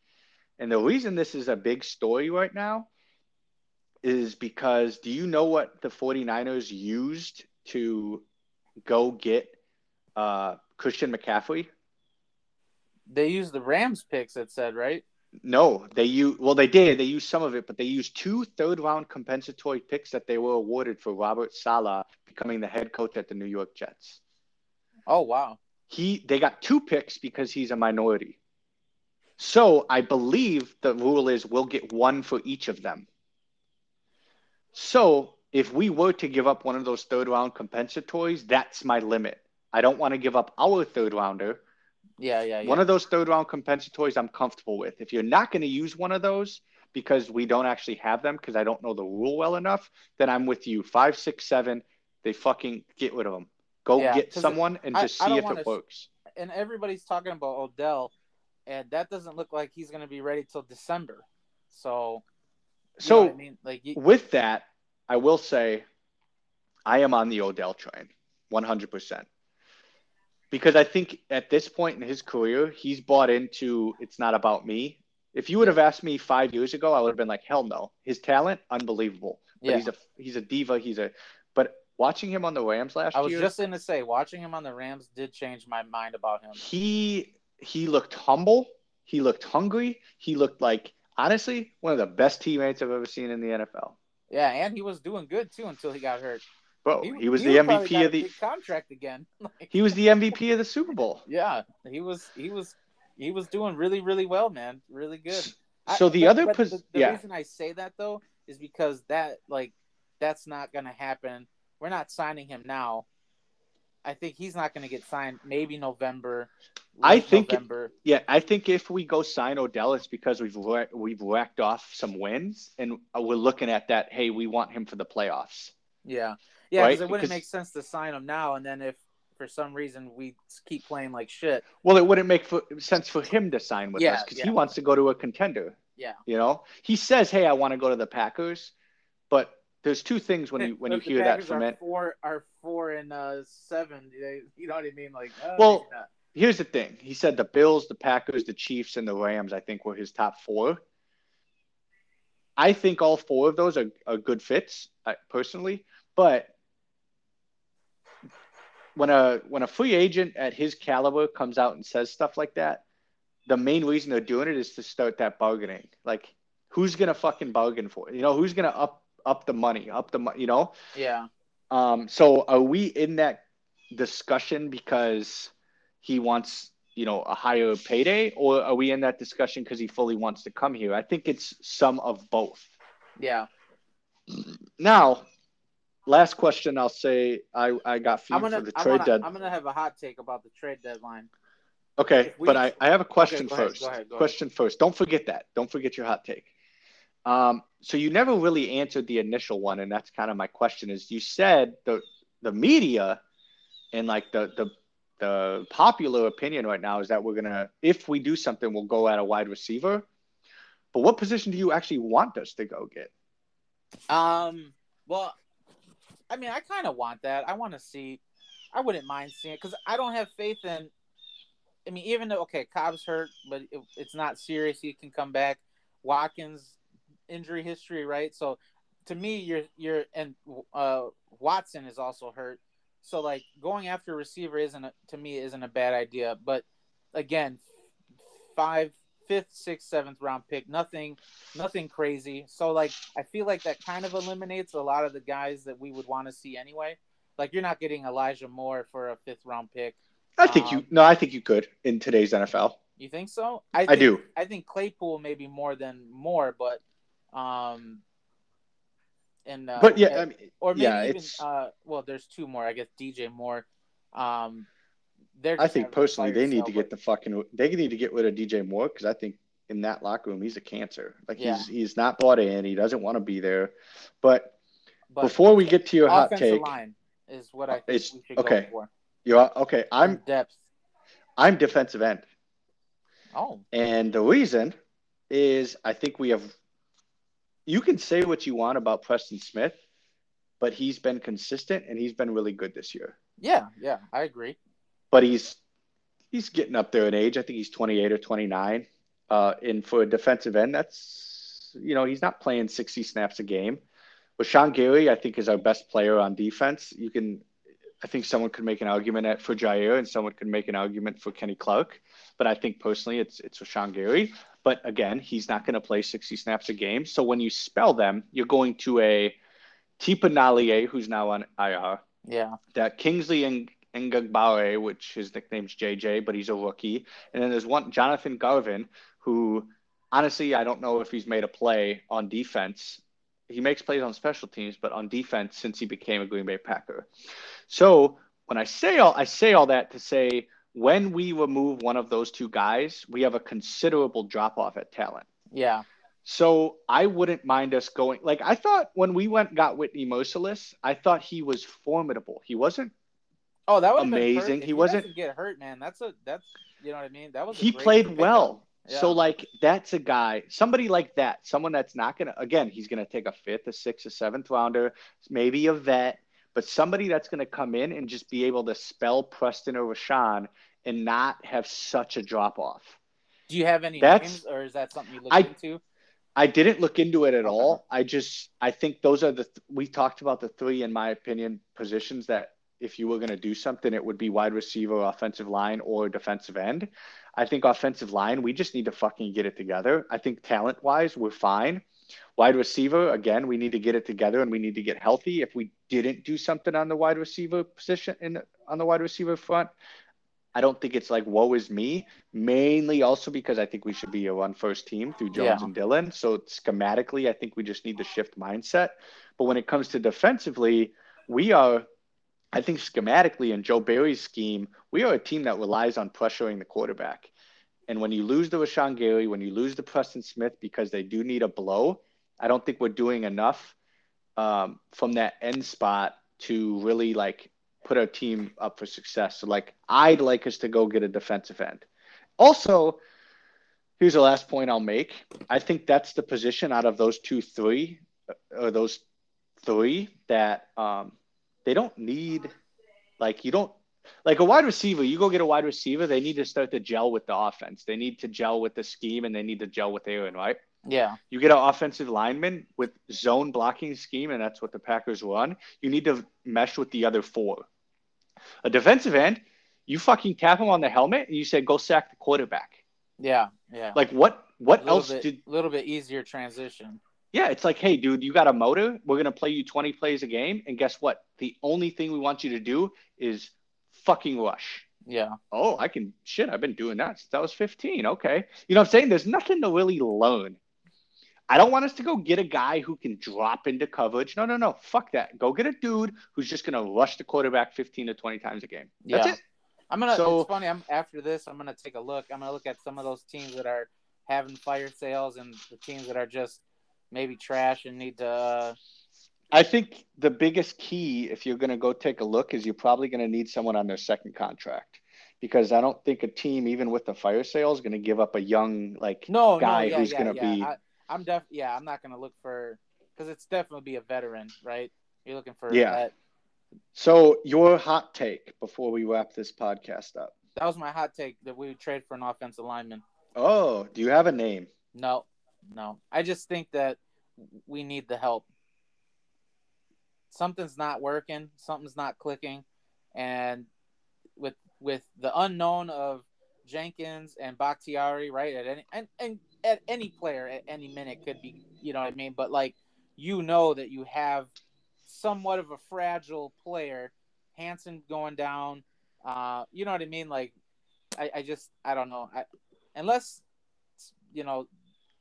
And the reason this is a big story right now is because do you know what the 49ers used to go get uh, Christian McCaffrey? They used the Rams picks, it said, right? No, they use well, they did. They used some of it, but they used two third round compensatory picks that they were awarded for Robert Saleh becoming the head coach at the New York Jets. Oh wow! He they got two picks because he's a minority. So I believe the rule is we'll get one for each of them. So if we were to give up one of those third round compensatories, that's my limit. I don't want to give up our third rounder. Yeah, yeah, yeah. One of those third round compensatories I'm comfortable with. If you're not going to use one of those because we don't actually have them because I don't know the rule well enough, then I'm with you. Five, six, seven, they fucking get rid of them. Go yeah, get someone and just I, see I if it works. And everybody's talking about Odell and that doesn't look like he's going to be ready till December. So, so I mean, like you... with that, I will say, I am on the Odell train, one hundred percent. Because I think at this point in his career, he's bought into it's not about me. If you would have asked me five years ago, I would have been like, hell no. His talent, unbelievable. But Yeah. he's a he's a diva. He's a but watching him on the Rams last year. I was year, just gonna say, watching him on the Rams did change my mind about him. he he looked humble. He looked hungry. He looked like honestly one of the best teammates I've ever seen in the NFL. Yeah, and he was doing good too until he got hurt. Bro, he, was the probably MVP of the contract again. He was the MVP of the Super Bowl. yeah, he was he was he was doing really really well, man, really good. I- So the but- other but pos- the, the yeah. reason I say that though is because that like that's not gonna happen. We're not signing him now. I think he's not gonna get signed. Maybe November. I think- November. Yeah, I think if we go sign Odell, it's because we've we've racked off some wins, and we're looking at that. Hey, we want him for the playoffs. Yeah, yeah, Right? because it wouldn't make sense to sign him now, and then if for some reason we keep playing like shit, Well, it wouldn't make for, sense for him to sign with Yeah, us because yeah. he wants to go to a contender. yeah. You know, he says, "Hey, I want to go to the Packers," but there's two things when you when you hear that from are it. four are four and uh, seven. They, you know what I mean? Like, uh, Well. Here's the thing: he said the Bills, the Packers, the Chiefs, and the Rams. I think were his top four. I think all four of those are, are good fits, I, personally. But when a when a free agent at his caliber comes out and says stuff like that, the main reason they're doing it is to start that bargaining. Like, who's gonna fucking bargain for it? You know, who's gonna up up the money, up the money? You know. yeah, Um, so are we in that discussion because he wants, you know, a higher payday, or are we in that discussion because he fully wants to come here? I think it's some of both. yeah. Now, last question. I'll say I I got feed gonna, for the trade gonna. I'm gonna have a hot take about the trade deadline. Okay, we- but I, I have a question go ahead, first. go ahead, go ahead. question first. Don't forget that. Don't forget your hot take. Um, so you never really answered the initial one, and that's kind of my question. Is you said the the media and like the the the popular opinion right now is that we're gonna if we do something, we'll go at a wide receiver. But what position do you actually want us to go get? Um, well, I mean, I kind of want that. I want to see. I wouldn't mind seeing it because I don't have faith in. I mean, even though okay, Cobb's hurt, but it, it's not serious. He can come back. Watkins injury history, right? So to me, you're you're and uh, Watson is also hurt. So like going after a receiver isn't a, to me isn't a bad idea. But again, five, fifth, sixth, seventh round pick, nothing, nothing crazy. So like I feel like that kind of eliminates a lot of the guys that we would want to see anyway. Like you're not getting Elijah Moore for a fifth round pick. I think you Um, no, I think you could in today's NFL. You think so? I think, do. I think Claypool maybe more than more, but um, and uh, But yeah, I mean, or maybe yeah, even uh, well, there's two more. I guess DJ Moore. Um, they're I think personally they need to get the fucking they need to get rid of DJ Moore because I think in that locker room he's a cancer. Like Yeah. he's he's not bought in. He doesn't want to be there. But, but before we get to your hot take, line is what I uh, think It's- we should okay. go for. you're okay. I'm In depth. I'm defensive end, Oh, and the reason is I think we have. You can say what you want about Preston Smith, but he's been consistent and he's been really good this year. yeah, yeah, I agree. But he's he's getting up there in age. I think he's 28 or 29. Uh, and for a defensive end, that's you know he's not playing 60 snaps a game. But Sean Gary, I think, is our best player on defense. You can, I think, someone could make an argument at for Jaire, and someone could make an argument for Kenny Clark. But I think personally, it's it's for Sean Gary. But again, he's not going to play 60 snaps a game. So when you spell them, you're going to a Tipa Galeai, who's now on IR Yeah, that Kingsley and Enagbare, which his nickname's JJ, but he's a rookie. And then there's one Jonathan Garvin, who honestly I don't know if he's made a play on defense. He makes plays on special teams, but on defense since he became a Green Bay Packer. So when I say all I say all that to say when we remove one of those two guys, we have a considerable drop off at talent. yeah, So I wouldn't mind us going. Like I thought when we went got Whitney Mercilus, I thought he was formidable. He wasn't Oh, that was Amazing. If He wasn't- get hurt, man. That's a that's you know what I mean. That was he played well. Yeah. So like that's a guy, somebody like that, someone that's not gonna again, he's gonna take a fifth, a sixth, a seventh rounder, maybe a vet, but somebody that's going to come in and just be able to spell Preston or Rashan and not have such a drop off. Do you have any That's- names, or is that something you look I- into? I didn't look into it at all. I just I think those are the th- we talked about the three in my opinion positions that if you were going to do something it would be wide receiver, offensive line or defensive end. I think offensive line we just need to fucking get it together. I think talent wise we're fine. Wide receiver again we need to get it together and we need to get healthy. If we didn't do something on the wide receiver position in on the wide receiver front, I don't think it's like woe is me. Mainly also because I think we should be a run first team through Jones Yeah. and Dillon. So schematically, I think we just need to shift mindset. But when it comes to defensively, we are, I think schematically in Joe Barry's scheme, we are a team that relies on pressuring the quarterback. And when you lose the Rashan Gary, when you lose the Preston Smith because they do need a blow, I don't think we're doing enough um, from that end spot to really like put our team up for success. So like I'd like us to go get a defensive end. Also, here's the last point I'll make. I think that's the position out of those two, three, or those three that um, they don't need. Like you don't like a wide receiver. You go get a wide receiver. They need to start to gel with the offense. They need to gel with the scheme, and they need to gel with Aaron. Right? Yeah, You get an offensive lineman with zone blocking scheme, and that's what the Packers run. You need to mesh with the other four. A defensive end, you fucking tap him on the helmet and you say, "Go sack the quarterback." yeah, yeah. Like what? What else bit, did? A little bit easier transition. Yeah, it's like, hey, dude, you got a motor. We're gonna play you 20 plays a game, and guess what? The only thing we want you to do is fucking rush. Yeah, Oh, I can shit. I've been doing that since I was 15. Okay, you know what I'm saying? There's nothing to really learn. I don't want us to go get a guy who can drop into coverage. No, no, no. Fuck that. Go get a dude who's just gonna rush the quarterback 15 to 20 times a game. That's Yeah. it. I'm gonna. So- it's funny. I'm after this. I'm gonna take a look. I'm gonna look at some of those teams that are having fire sales and the teams that are just maybe trash and need to. Uh, I think the biggest key, if you're going to go take a look, is you're probably going to need someone on their second contract, because I don't think a team, even with the fire sale, is going to give up a young like no, guy no, yeah, who's yeah, gonna yeah. be- I, I'm def. Yeah, I'm not gonna look for because it's definitely be a veteran, right? You're looking for Yeah. that. So your hot take before we wrap this podcast up. That was my hot take that we would trade for an offensive lineman. Oh, do you have a name? No, no. I just think that we need the help. Something's not working. Something's not clicking, and with with the unknown of Jenkins and Bakhtiari, right? At any and, and at any player at any minute could be, you know what I mean. But like, you know that you have somewhat of a fragile player. Hanson going down. Uh, you know what I mean? Like, I, I just I don't know. I, unless you know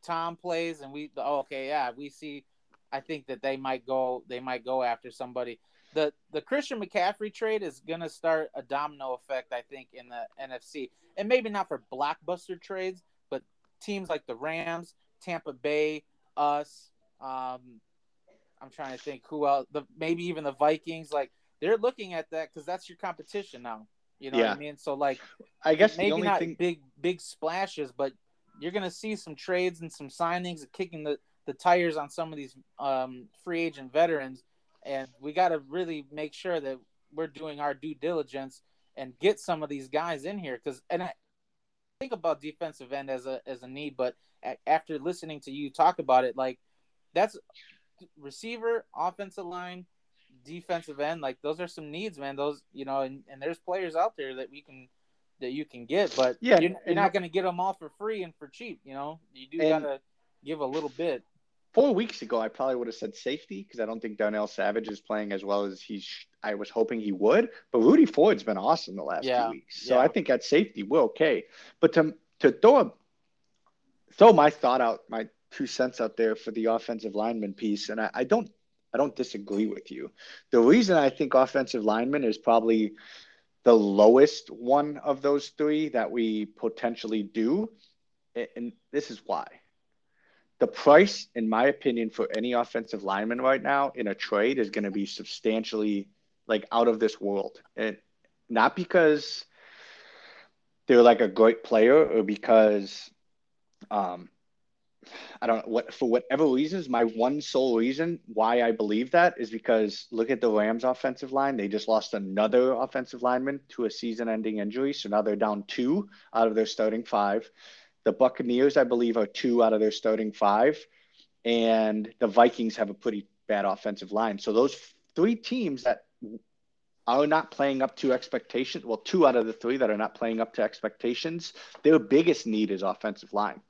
Tom plays and we oh, okay yeah we see I think that they might go they might go after somebody the the Christian McCaffrey trade is gonna start a domino effect I think in the NFC and maybe not for blockbuster trades but teams like the Rams Tampa Bay us um I'm trying to think who else the maybe even the Vikings like they're looking at that because that's your competition now you know Yeah. what I mean so like I guess maybe the only not thing. big big splashes, but you're gonna see some trades and some signings and kicking the, the tires on some of these um, free agent veterans, and we got to really make sure that we're doing our due diligence and get some of these guys in here because and I think about defensive end as a as a need, but after listening to you talk about it, like that's receiver, offensive line, defensive end, like those are some needs, man. Those you know, and, and there's players out there that we can that you can get, but Yeah, you're, you're not going to get them all for free and for cheap. You know, you do got to give a little bit. Four weeks ago, I probably would have said safety because I don't think Darnell Savage is playing as well as he's. I was hoping he would, but Rudy Ford's been awesome the last Yeah, few weeks. So yeah. I think at safety we're okay. But to to throw a, throw my thought out, my two cents out there for the offensive lineman piece, and I, I don't I don't disagree with you. The reason I think offensive lineman is probably the lowest one of those three that we potentially do, and this is why. The price, in my opinion, for any offensive lineman right now in a trade is going to be substantially like out of this world. And not because they're like a great player or because um, I don't know what for whatever reasons, my one sole reason why I believe that is because look at the Rams offensive line. They just lost another offensive lineman to a season ending injury. So now they're down two out of their starting five. The Buccaneers, I believe, are two out of their starting five. And the Vikings have a pretty bad offensive line. So those three teams that are not playing up to expectations, well, two out of the three that are not playing up to expectations, their biggest need is offensive line.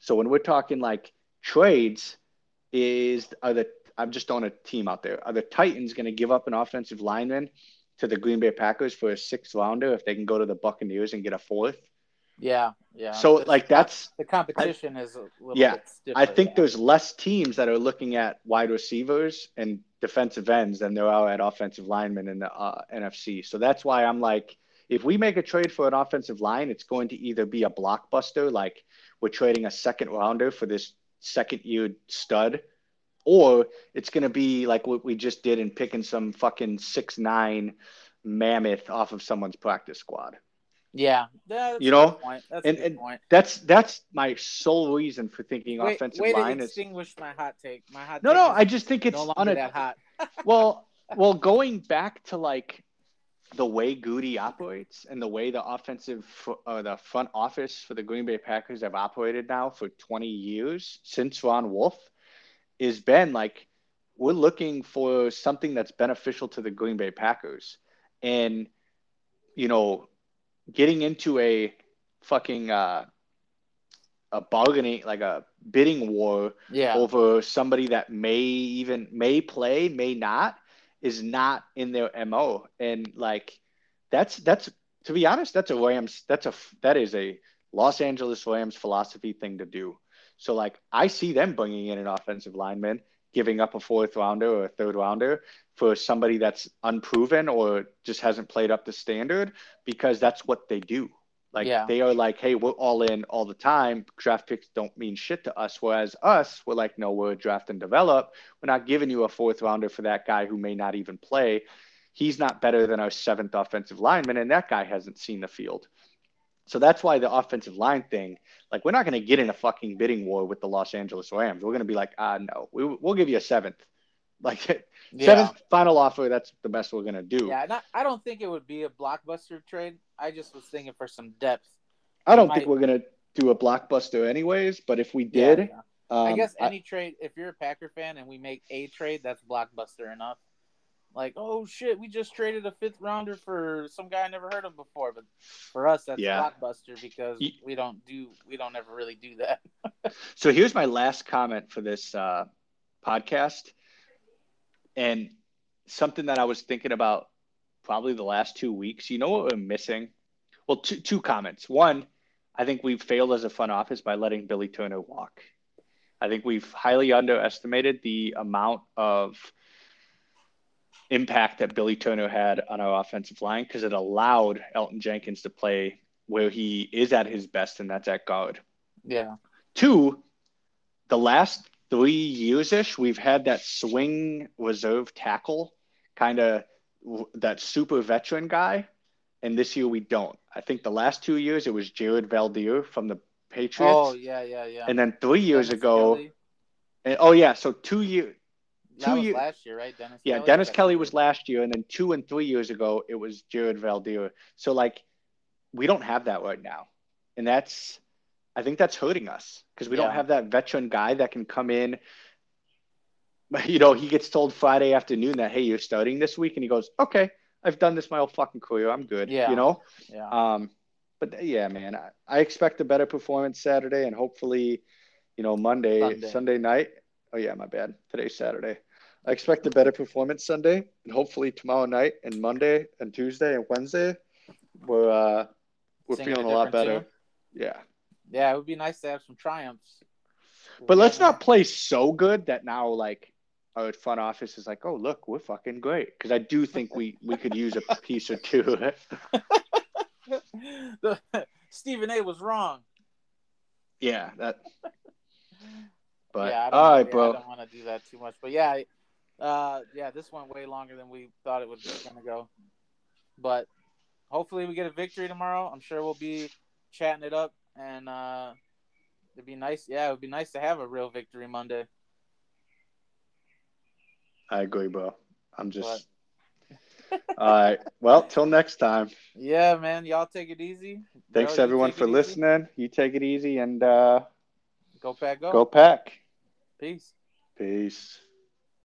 So when we're talking like trades, is are the I'm just on a team out there. Are the Titans going to give up an offensive lineman to the Green Bay Packers for a sixth rounder if they can go to the Buccaneers and get a fourth? Yeah, yeah. So like that's the competition I, is a little yeah. I think yeah. there's less teams that are looking at wide receivers and defensive ends than there are at offensive linemen in the uh, NFC. So that's why I'm like, if we make a trade for an offensive line, it's going to either be a blockbuster like we're trading a second rounder for this second year stud, or it's going to be like what we just did in picking some fucking six nine mammoth off of someone's practice squad. Yeah, you know, that's and, and that's that's my sole reason for thinking wait, offensive wait line to is. Extinguish my hot take. My hot. No, take no, I just think it's no longer on a, that hot. well, well, going back to like the way Gutey operates and the way the offensive or the front office for the Green Bay Packers have operated now for 20 years since Ron Wolf is been like we're looking for something that's beneficial to the Green Bay Packers and you know getting into a fucking uh, a bargaining like a bidding war yeah. over somebody that may even may play may not is not in their mo and like that's that's to be honest that's a rams that's a that is a los angeles rams philosophy thing to do. So like i see them bringing in an offensive lineman giving up a fourth rounder or a third rounder for somebody that's unproven or just hasn't played up the standard because that's what they do like yeah. they are like, hey, we're all in all the time. Draft picks don't mean shit to us. Whereas us, we're like, no, we're draft and develop. We're not giving you a fourth rounder for that guy who may not even play. He's not better than our seventh offensive lineman, and that guy hasn't seen the field. So that's why the offensive line thing, like, we're not going to get in a fucking bidding war with the Los Angeles Rams. We're going to be like, ah, no, we, we'll give you a seventh. Like, yeah. seventh final offer, that's the best we're going to do. Yeah, not, I don't think it would be a blockbuster trade. I just was thinking for some depth. I don't might... think we're gonna do a blockbuster anyways, but if we did, yeah, yeah. Um, I guess any I... trade. If you're a Packer fan and we make a trade, that's blockbuster enough. Like, oh shit, we just traded a fifth rounder for some guy I never heard of before. But for us, that's yeah. blockbuster because we don't do we don't ever really do that. so here's my last comment for this uh, podcast, and something that I was thinking about probably the last two weeks. You know what we're missing? Well, two two comments. One, I think we've failed as a front office by letting Billy Turner walk. I think we've highly underestimated the amount of impact that Billy Turner had on our offensive line because it allowed Elgton Jenkins to play where he is at his best, and that's at guard. Yeah. Two, the last three years ish, we've had that swing reserve tackle kind of that super veteran guy, and this year we don't. I think the last two years it was Jared Veldheer from the Patriots. Oh yeah, yeah, yeah. And then three years Dennis ago, and, oh yeah, so two years. Two years last year, right? Dennis. Yeah, Kelly Dennis Kelly was last year, and then two and three years ago it was Jared Veldheer. So like, we don't have that right now, and that's, I think that's hurting us because we yeah. don't have that veteran guy that can come in you know, he gets told Friday afternoon that, hey, you're starting this week. And he goes, okay, I've done this my whole fucking career. I'm good. Yeah. You know? Yeah. Um, but yeah, man, I, I expect a better performance Saturday and hopefully, you know, Monday, Sunday. Sunday night. Oh, yeah, my bad. Today's Saturday. I expect a better performance Sunday and hopefully tomorrow night and Monday and Tuesday and Wednesday. We're, uh, we're Singing feeling a, lot better. Yeah. Yeah, it would be nice to have some triumphs. But let's not play so good that now, like, our front office is like, oh look, we're fucking great because I do think we we could use a piece or two. the, Stephen A. was wrong. Yeah, that. But yeah, all right, yeah, bro. I don't want to do that too much, but yeah, uh, yeah, this went way longer than we thought it was going to go. But hopefully, we get a victory tomorrow. I'm sure we'll be chatting it up, and uh, It'd be nice. Yeah, it would be nice to have a real victory Monday. I agree, bro. I'm just. All right. Well, till next time. Yeah, man. Y'all take it easy. Thanks Bro, everyone for it easy. listening. You take it easy and uh, Go pack, go. go pack. Peace. Peace.